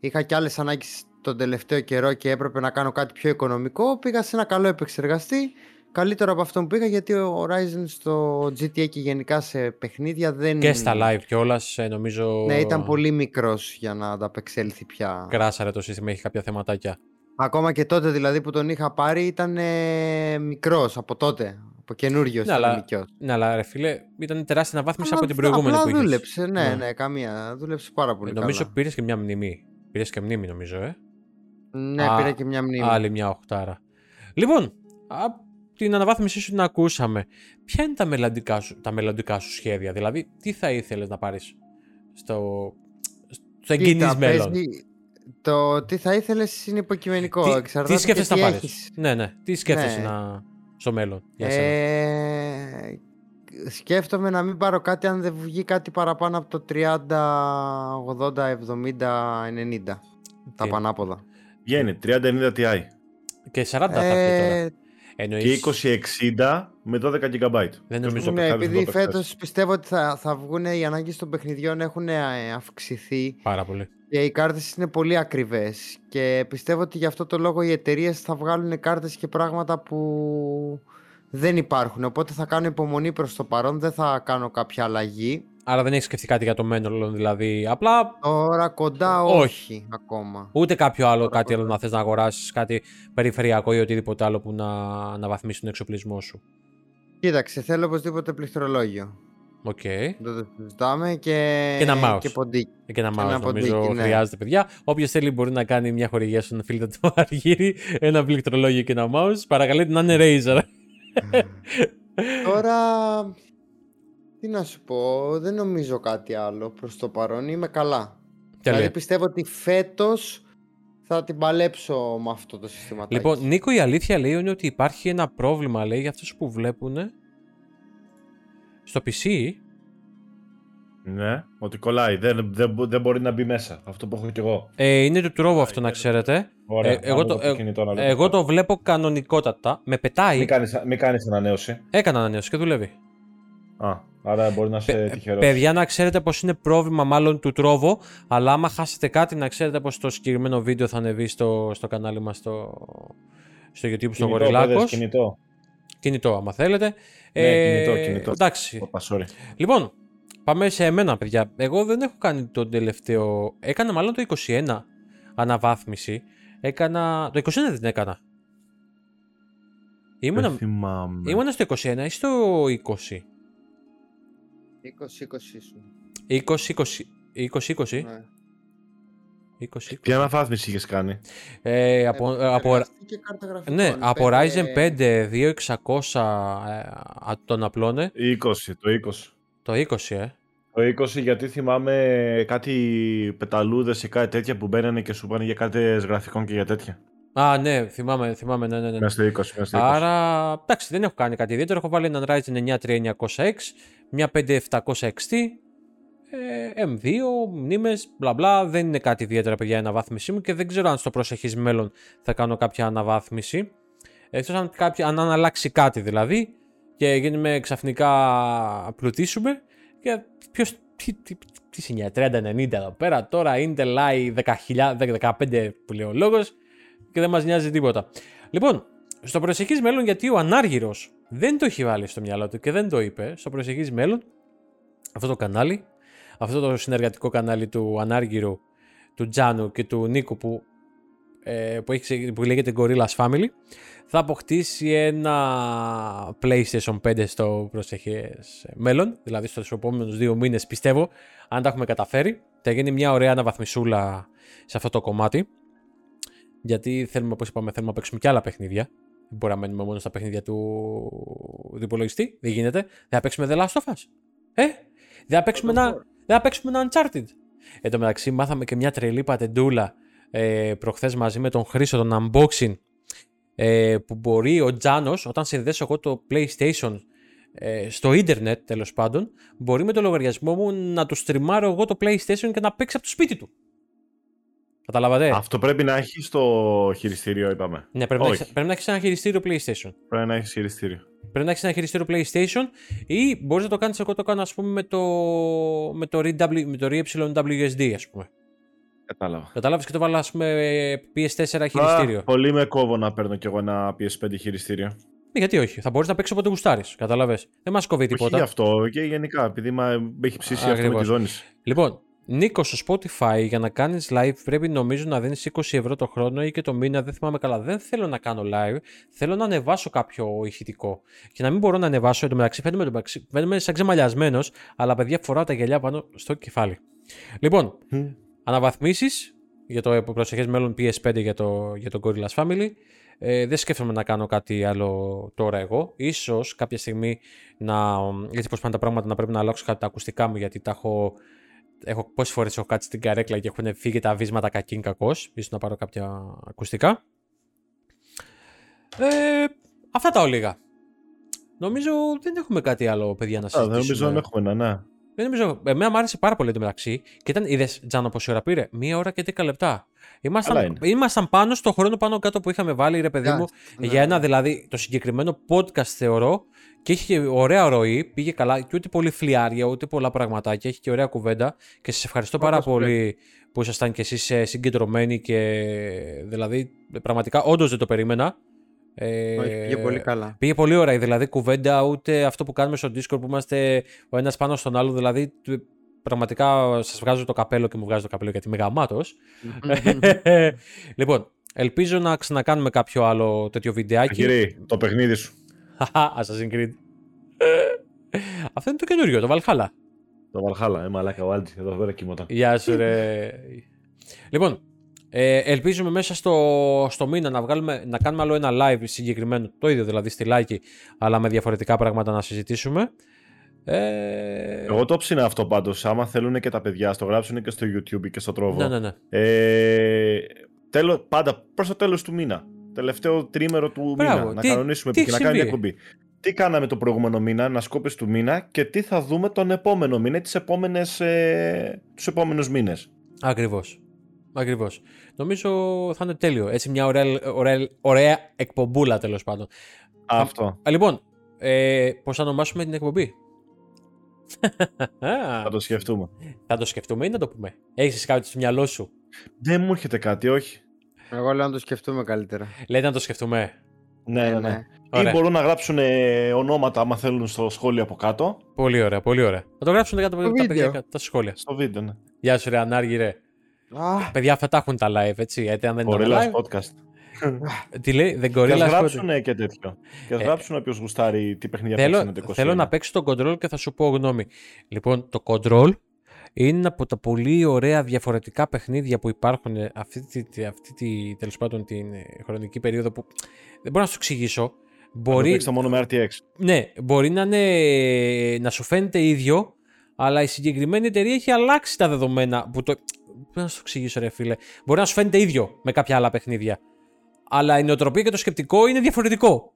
είχα και άλλες ανάγκες τον τελευταίο καιρό και έπρεπε να κάνω κάτι πιο οικονομικό, πήγα σε ένα καλό επεξεργαστή. Καλύτερο από αυτό που πήγα γιατί ο Ryzen στο GTA και γενικά σε παιχνίδια δεν... Και στα live κιόλας, νομίζω. Ναι, ήταν πολύ μικρός για να ανταπεξέλθει πια. Κράσαρε το σύστημα, έχει κάποια θεματάκια. Ακόμα και τότε δηλαδή που τον είχα πάρει ήταν ε, μικρός από τότε. Από καινούριο Ναι, ήταν αλλά μικρός. Ναι, αλλά ρε φίλε, ήταν τεράστια αναβάθμιση Αλλά από την προηγούμενη απλά που είχες. δούλεψε, ναι, Ναι. ναι, καμία. Δούλεψε πάρα πολύ Ε, νομίζω καλά. πήρες και μια μνημή. Πήρες και μνήμη, νομίζω, ε. Ναι, Α, πήρα και μια μνήμη. Άλλη μια οχτάρα. Λοιπόν, από την αναβάθμισή σου την ακούσαμε. Ποια είναι τα μελλοντικά σου, τα μελλοντικά σου σχέδια, δηλαδή τι θα ήθελες να πάρεις στο, στο εγγενής Κοίτα, μέλλον; παίζει- Το τι θα ήθελες είναι υποκειμενικό. Τι, εξαρτάται τι σκέφτεσαι και να τι πάρεις. έχεις. Ναι, ναι. Τι σκέφτεσαι Ναι. να... στο μέλλον για σένα; Ε, σκέφτομαι να μην πάρω κάτι αν δεν βγει κάτι παραπάνω από το 30, 80, 70, 90. Τα Τι- πανάποδα. Βγαίνει 3090 Ti Και 40 θα έρθει τώρα. Ε, Εννοείς... και 2060 με 12 GB. Δεν νομίζω- ναι, επειδή φέτος πιστεύω ότι θα, θα βγουν οι ανάγκες των παιχνιδιών έχουν ε, αυξηθεί Πάρα πολύ. Και οι κάρτες είναι πολύ ακριβές και πιστεύω ότι γι' αυτό το λόγο οι εταιρείες θα βγάλουν κάρτες και πράγματα που δεν υπάρχουν οπότε θα κάνω υπομονή προς το παρόν δεν θα κάνω κάποια αλλαγή Άρα δεν έχεις σκεφτεί κάτι για το μέλλον, δηλαδή. Απλά τώρα κοντά Όχι. όχι, ακόμα ούτε κάποιο άλλο, Τώρα κάτι άλλο κοντά. να θες να αγοράσεις, κάτι περιφερειακό ή οτιδήποτε άλλο που να αναβαθμίσει τον εξοπλισμό σου. κοίταξε θέλω οπωσδήποτε πληκτρολόγιο Οκ. δεν το συζητάμε και, Και ένα mouse. και ποντίκι Και ένα Και mouse ένα νομίζω ποντίκι, ναι. χρειάζεται, παιδιά. Όποιος θέλει μπορεί να κάνει μια χορηγία στον φίλο τον Αργύρη, ένα πληκτρολόγιο και ένα mouse. Παρακαλείται να είναι Razer. Τώρα, τι να σου πω, δεν νομίζω κάτι άλλο προς το παρόν, είμαι καλά. Τέλεια. Δηλαδή πιστεύω ότι φέτος θα την παλέψω με αυτό το συστηματάκι. Λοιπόν, Νίκο, η αλήθεια λέει είναι ότι υπάρχει ένα πρόβλημα, λέει, για αυτούς που βλέπουν στο PC. Ναι, ότι κολλάει. Δεν, δεν, μπο- δεν μπορεί να μπει μέσα. Αυτό που έχω κι εγώ. Ε, είναι του τρόβου αυτό να ξέρετε. Ωραία. Ε, εγώ, να το, δω ε, κινητό να δω. εγώ το βλέπω κανονικότατα. Με πετάει. Μην κάνεις, μην κάνεις ανανέωση. Έκανα ανανέωση και δουλεύει. Α, άρα μπορεί να είσαι τυχερός. Παιδιά, να ξέρετε πως είναι πρόβλημα μάλλον του τρόβου, αλλά άμα χάσετε κάτι, να ξέρετε πως το συγκεκριμένο βίντεο θα ανεβεί στο, στο κανάλι μας στο, στο YouTube, στο Κινητό, Γοριλάκος. παιδες, κινητό. Κινητό, άμα θέλετε. Ναι, κινητό, κινητό. Εντάξει. Όπα, sorry. Λοιπόν, πάμε σε εμένα, παιδιά. Εγώ δεν έχω κάνει το τελευταίο. Έκανα μάλλον το 21. αναβάθμιση. Έκανα. Το 21 δεν την έκανα. Ήμουνα, Δεν θυμάμαι. ήμουνα στο 21 ή στο 20. 20-20 σου. 20-20. 20-20. Ναι. 20. Τι αναβάθμιση είχες κάνει. Ε, από, Ε, από, εργαστή και κάρτα γραφικών. ναι, από Πέντε- Ryzen 5 2600 ε, α, τον απλώνε. 20, το 20. Το 20, ε. Το 20 γιατί θυμάμαι κάτι πεταλούδες ή κάτι τέτοια που μπαίνανε και σου πάνε για κάρτες γραφικών και για τέτοια. Α, ναι, θυμάμαι, θυμάμαι, ναι, ναι, ναι. Μέσα στο 20, μέσα στο 20. Άρα, εντάξει, δεν έχω κάνει κάτι ιδιαίτερο. Έχω βάλει έναν Ryzen 9 3900X, μια 5700 XT, ε, M2, μνήμες, μπλα μπλα. Δεν είναι κάτι ιδιαίτερα, παιδιά, η αναβάθμιση μου και δεν ξέρω αν στο προσεχής μέλλον θα κάνω κάποια αναβάθμιση. Εκτός αν, κάποια, αν αλλάξει κάτι δηλαδή και γίνουμε ξαφνικά πλουτίσουμε και ποιος, τι, τι, τι σημαίνει, 30-90 εδώ πέρα, τώρα Intel i 10.000, 15 που λέει ο λόγος και δεν μας νοιάζει τίποτα. Λοιπόν, στο προσεχής μέλλον, γιατί ο Ανάργυρος δεν το έχει βάλει στο μυαλό του και δεν το είπε, στο προσεχής μέλλον, αυτό το κανάλι, αυτό το συνεργατικό κανάλι του Ανάργυρου, του Τζάνου και του Νίκου που, ε, που, έχει, ξε- που λέγεται Gorillas Family, θα αποκτήσει ένα PlayStation 5 στο προσεχές μέλλον, δηλαδή στους επόμενους δύο μήνες πιστεύω, αν τα έχουμε καταφέρει. Θα γίνει μια ωραία αναβαθμισούλα σε αυτό το κομμάτι. Γιατί θέλουμε, όπως είπαμε, θέλουμε να παίξουμε και άλλα παιχνίδια. Δεν μπορούμε να μένουμε μόνο στα παιχνίδια του, του υπολογιστή. Δεν γίνεται. Δεν θα παίξουμε The Last of Us. Ε, δεν θα παίξουμε, ένα, δεν θα παίξουμε ένα Uncharted. Εν τω μεταξύ, μάθαμε και μια τρελή πατεντούλα ε, προχθές μαζί με τον Χρήσο, τον unboxing, ε, που μπορεί ο Τζάνος, όταν συνδέσω εγώ το PlayStation ε, στο ίντερνετ τέλος πάντων, μπορεί με το λογαριασμό μου να του στριμάρω εγώ το PlayStation και να παίξει από το σπίτι του. Καταλάβατε; Αυτό πρέπει να έχεις στο χειριστήριο, είπαμε. Ναι, πρέπει να, Όχι. έχεις, πρέπει να έχεις ένα χειριστήριο PlayStation. Πρέπει να έχεις χειριστήριο. Πρέπει να έχεις ένα χειριστήριο PlayStation ή μπορείς να το κάνεις, εγώ το κάνω ας πούμε με το, με το, RW, με το REWSD ας πούμε. Κατάλαβα. Κατάλαβες και το βάλω ας πούμε PS4 χειριστήριο. Α, πολύ με κόβω να παίρνω κι εγώ ένα PS5 χειριστήριο. Ε, Γιατί όχι, θα μπορείς να παίξεις όποτε γουστάρεις, κατάλαβες. Δεν μας κόβει Όχι τίποτα. γι' αυτό και γενικά, επειδή μα έχει ψήσει αυτό με Ακριβώς. τη δόνηση. Λοιπόν, Νίκο, στο Spotify για να κάνεις live πρέπει νομίζω να δίνεις 20 ευρώ το χρόνο ή και το μήνα, δεν θυμάμαι καλά. Δεν θέλω να κάνω live, θέλω να ανεβάσω κάποιο ηχητικό. Και να μην μπορώ να ανεβάσω, εν τω μεταξύ φαίνομαι, εν τω μεταξύ, φαίνομαι σαν ξεμαλιασμένος, αλλά παιδιά φοράω τα γυαλιά πάνω στο κεφάλι. Λοιπόν, Μμ. αναβαθμίσεις για το προσεχές μέλλον PS5 για το, για το Gorillaz Family. Ε, δεν σκέφτομαι να κάνω κάτι άλλο τώρα εγώ. Ίσως κάποια στιγμή να, έτσι πως πάνε τα πράγματα, να πρέπει να αλλάξω κάτι τα ακουστικά μου γιατί τα έχω έχω πόσες φορές έχω κάτσει στην καρέκλα και έχουν φύγει τα βίσματα κακήν κακό. ίσως να πάρω κάποια ακουστικά. Ε, αυτά τα ολίγα. Νομίζω δεν έχουμε κάτι άλλο, παιδιά, να Α, δεν συζητήσουμε. νομίζω να έχουμε ένα, ναι. Δεν νομίζω. Εμένα μου άρεσε πάρα πολύ εντωμεταξύ. Και ήταν, είδες, Τζάνο, πόση ώρα πήρε; Μία ώρα και 10 λεπτά. Καλά Ήμασταν, είναι. ήμασταν πάνω στο χρόνο πάνω κάτω που είχαμε βάλει, ρε παιδί Ναι, μου, ναι. για ένα δηλαδή το συγκεκριμένο podcast θεωρώ και έχει και ωραία ροή, πήγε καλά και ούτε πολύ φλιάρια, ούτε πολλά πραγματάκια, έχει και ωραία κουβέντα και σας ευχαριστώ πάρα Όπως πολύ που ήσασταν κι εσείς ε, συγκεντρωμένοι και δηλαδή πραγματικά όντως δεν το περίμενα. Ε, Όχι, πήγε πολύ καλά. Πήγε πολύ ωραία, δηλαδή κουβέντα, ούτε αυτό που κάνουμε στο Discord που είμαστε ο ένας πάνω στον άλλο, δηλαδή του- πραγματικά σας βγάζω το καπέλο και μου βγάζω το καπέλο γιατί είμαι γαμάτος. λοιπόν, ελπίζω να ξανακάνουμε κάποιο άλλο τέτοιο βιντεάκι. Κύριε, το παιχνίδι σου. Χαχα, Assassin's Creed. Αυτό είναι το καινούριο, το Valhalla. Το Valhalla, ε, μαλάκα, ο Άλτζη, εδώ πέρα κοιμόταν. Γεια σου ρε. λοιπόν, ε, ελπίζουμε μέσα στο, στο μήνα να, βγάλουμε, να κάνουμε άλλο ένα live συγκεκριμένο, το ίδιο δηλαδή στη Λάκη, αλλά με διαφορετικά πράγματα να συζητήσουμε. Ε, Εγώ το ψήνα αυτό πάντως. Άμα θέλουν και τα παιδιά, στο γράψουν και στο YouTube και στο Trovo. ναι, ναι, ναι. Ε, τέλο, πάντα προς το τέλος του μήνα. Τελευταίο τρίμερο του Μπράβο. μήνα. Να Τι- κανονίσουμε τι και να έχει κάνουμε μια συμβεί; εκπομπή. Τι κάναμε το προηγούμενο μήνα, ανασκόπηση του μήνα και τι θα δούμε τον επόμενο μήνα, τις επόμενες, ε, τους επόμενους μήνες. Ακριβώς. Ακριβώς. Νομίζω θα είναι τέλειο. Έτσι μια ωραία, ωραία, ωραία εκπομπούλα τέλος πάντων. Αυτό. Α, λοιπόν, ε, πώς θα ονομάσουμε την εκπομπή; Θα το σκεφτούμε. θα το σκεφτούμε ή να το πούμε; Έχεις εσύ κάτι στο μυαλό σου; Δεν μου έρχεται κάτι, όχι. Εγώ λέω να το σκεφτούμε καλύτερα. Λέτε να το σκεφτούμε. Ναι, ναι, ναι. Ωραία. Ή μπορούν να γράψουν ε, ονόματα άμα θέλουν στο σχόλιο από κάτω. Πολύ ωραία, πολύ ωραία. Θα το γράψουν κάτω από Το τα βίντεο. παιδιά τα σχόλια. Στο βίντεο, ναι. Γεια σου ρε Ανάργη ρε. Παιδιά, αυτά τα έχουν τα live, έτσι. Γιατί αν δεν Gorillas podcast. Τι λέει, δεν Gorillas. Και γράψουν και τέτοιο. Και ας ε, γράψουν όποιος γουστάρει τι παιχνίδια θέλω, το Θέλω να παίξει το control και θα σου πω γνώμη. Λοιπόν, το control είναι από τα πολύ ωραία διαφορετικά παιχνίδια που υπάρχουν αυτή τη, αυτή τη τέλος πάντων την χρονική περίοδο που δεν μπορώ να σου εξηγήσω. Μπορεί... Να μόνο με RTX. Ναι, μπορεί να, είναι, να σου φαίνεται ίδιο, αλλά η συγκεκριμένη εταιρεία έχει αλλάξει τα δεδομένα. Που το... Πώ να σου εξηγήσω, ρε φίλε. Μπορεί να σου φαίνεται ίδιο με κάποια άλλα παιχνίδια. Αλλά η νοοτροπία και το σκεπτικό είναι διαφορετικό.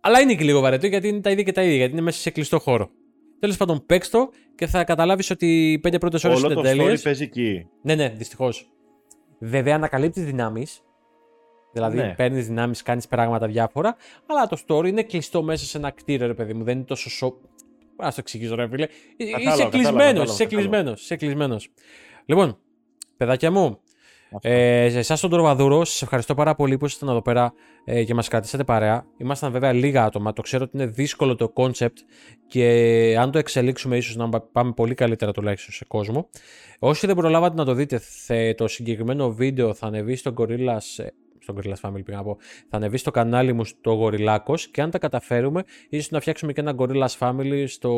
Αλλά είναι και λίγο βαρετό γιατί είναι τα ίδια και τα ίδια, γιατί είναι μέσα σε κλειστό χώρο. Τέλος πάντων, παίξ το και θα καταλάβεις ότι οι πέντε πρώτες ώρες είναι τέλειε. Όλο το παίζει εκεί. Ναι, ναι, δυστυχώς. Βέβαια, ανακαλύπτεις δυνάμεις. Δηλαδή, ναι. παίρνεις δυνάμεις, κάνεις πράγματα διάφορα. Αλλά το story είναι κλειστό μέσα σε ένα κτίριο, ρε παιδί μου. Δεν είναι τόσο σο. Α το εξηγήσω, ρε φίλε. Είσαι κλεισμένος. Είσαι κλεισμένος. Είσαι κλεισμένος. Λοιπόν, παιδάκια μου, ε, Εσάς τον Τροβαδούρο, σας ευχαριστώ πάρα πολύ που ήσασταν εδώ πέρα ε, και μας κρατήσατε παρέα. Ήμασταν βέβαια λίγα άτομα. Το ξέρω ότι είναι δύσκολο το concept και αν το εξελίξουμε, ίσως να πάμε πολύ καλύτερα τουλάχιστον σε κόσμο. Όσοι δεν προλάβατε να το δείτε, το συγκεκριμένο βίντεο θα ανεβεί στο Gorillas, ε, στο Gorillas Family πήγα να πω, θα ανεβεί στο κανάλι μου στο Γοριλάκος και αν τα καταφέρουμε, ίσως να φτιάξουμε και ένα Gorillas Family στο,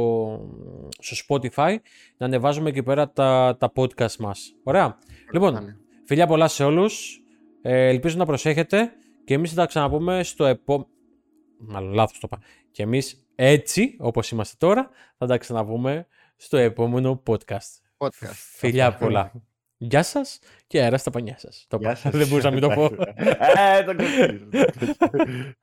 στο Spotify, να ανεβάζουμε εκεί πέρα τα, τα podcast μας. Ωραία. Λοιπόν, Φιλιά πολλά σε όλους. Ε, ελπίζω να προσέχετε και εμείς θα τα ξαναπούμε στο επόμενο... Μάλλον λάθος το είπα. Και εμείς έτσι, όπως είμαστε τώρα, θα τα ξαναπούμε στο επόμενο podcast. podcast. Φιλιά πολλά. Γεια σας και αέρα στα πανιά σας. Το Δεν μπορούσα να μην το πω. ε, το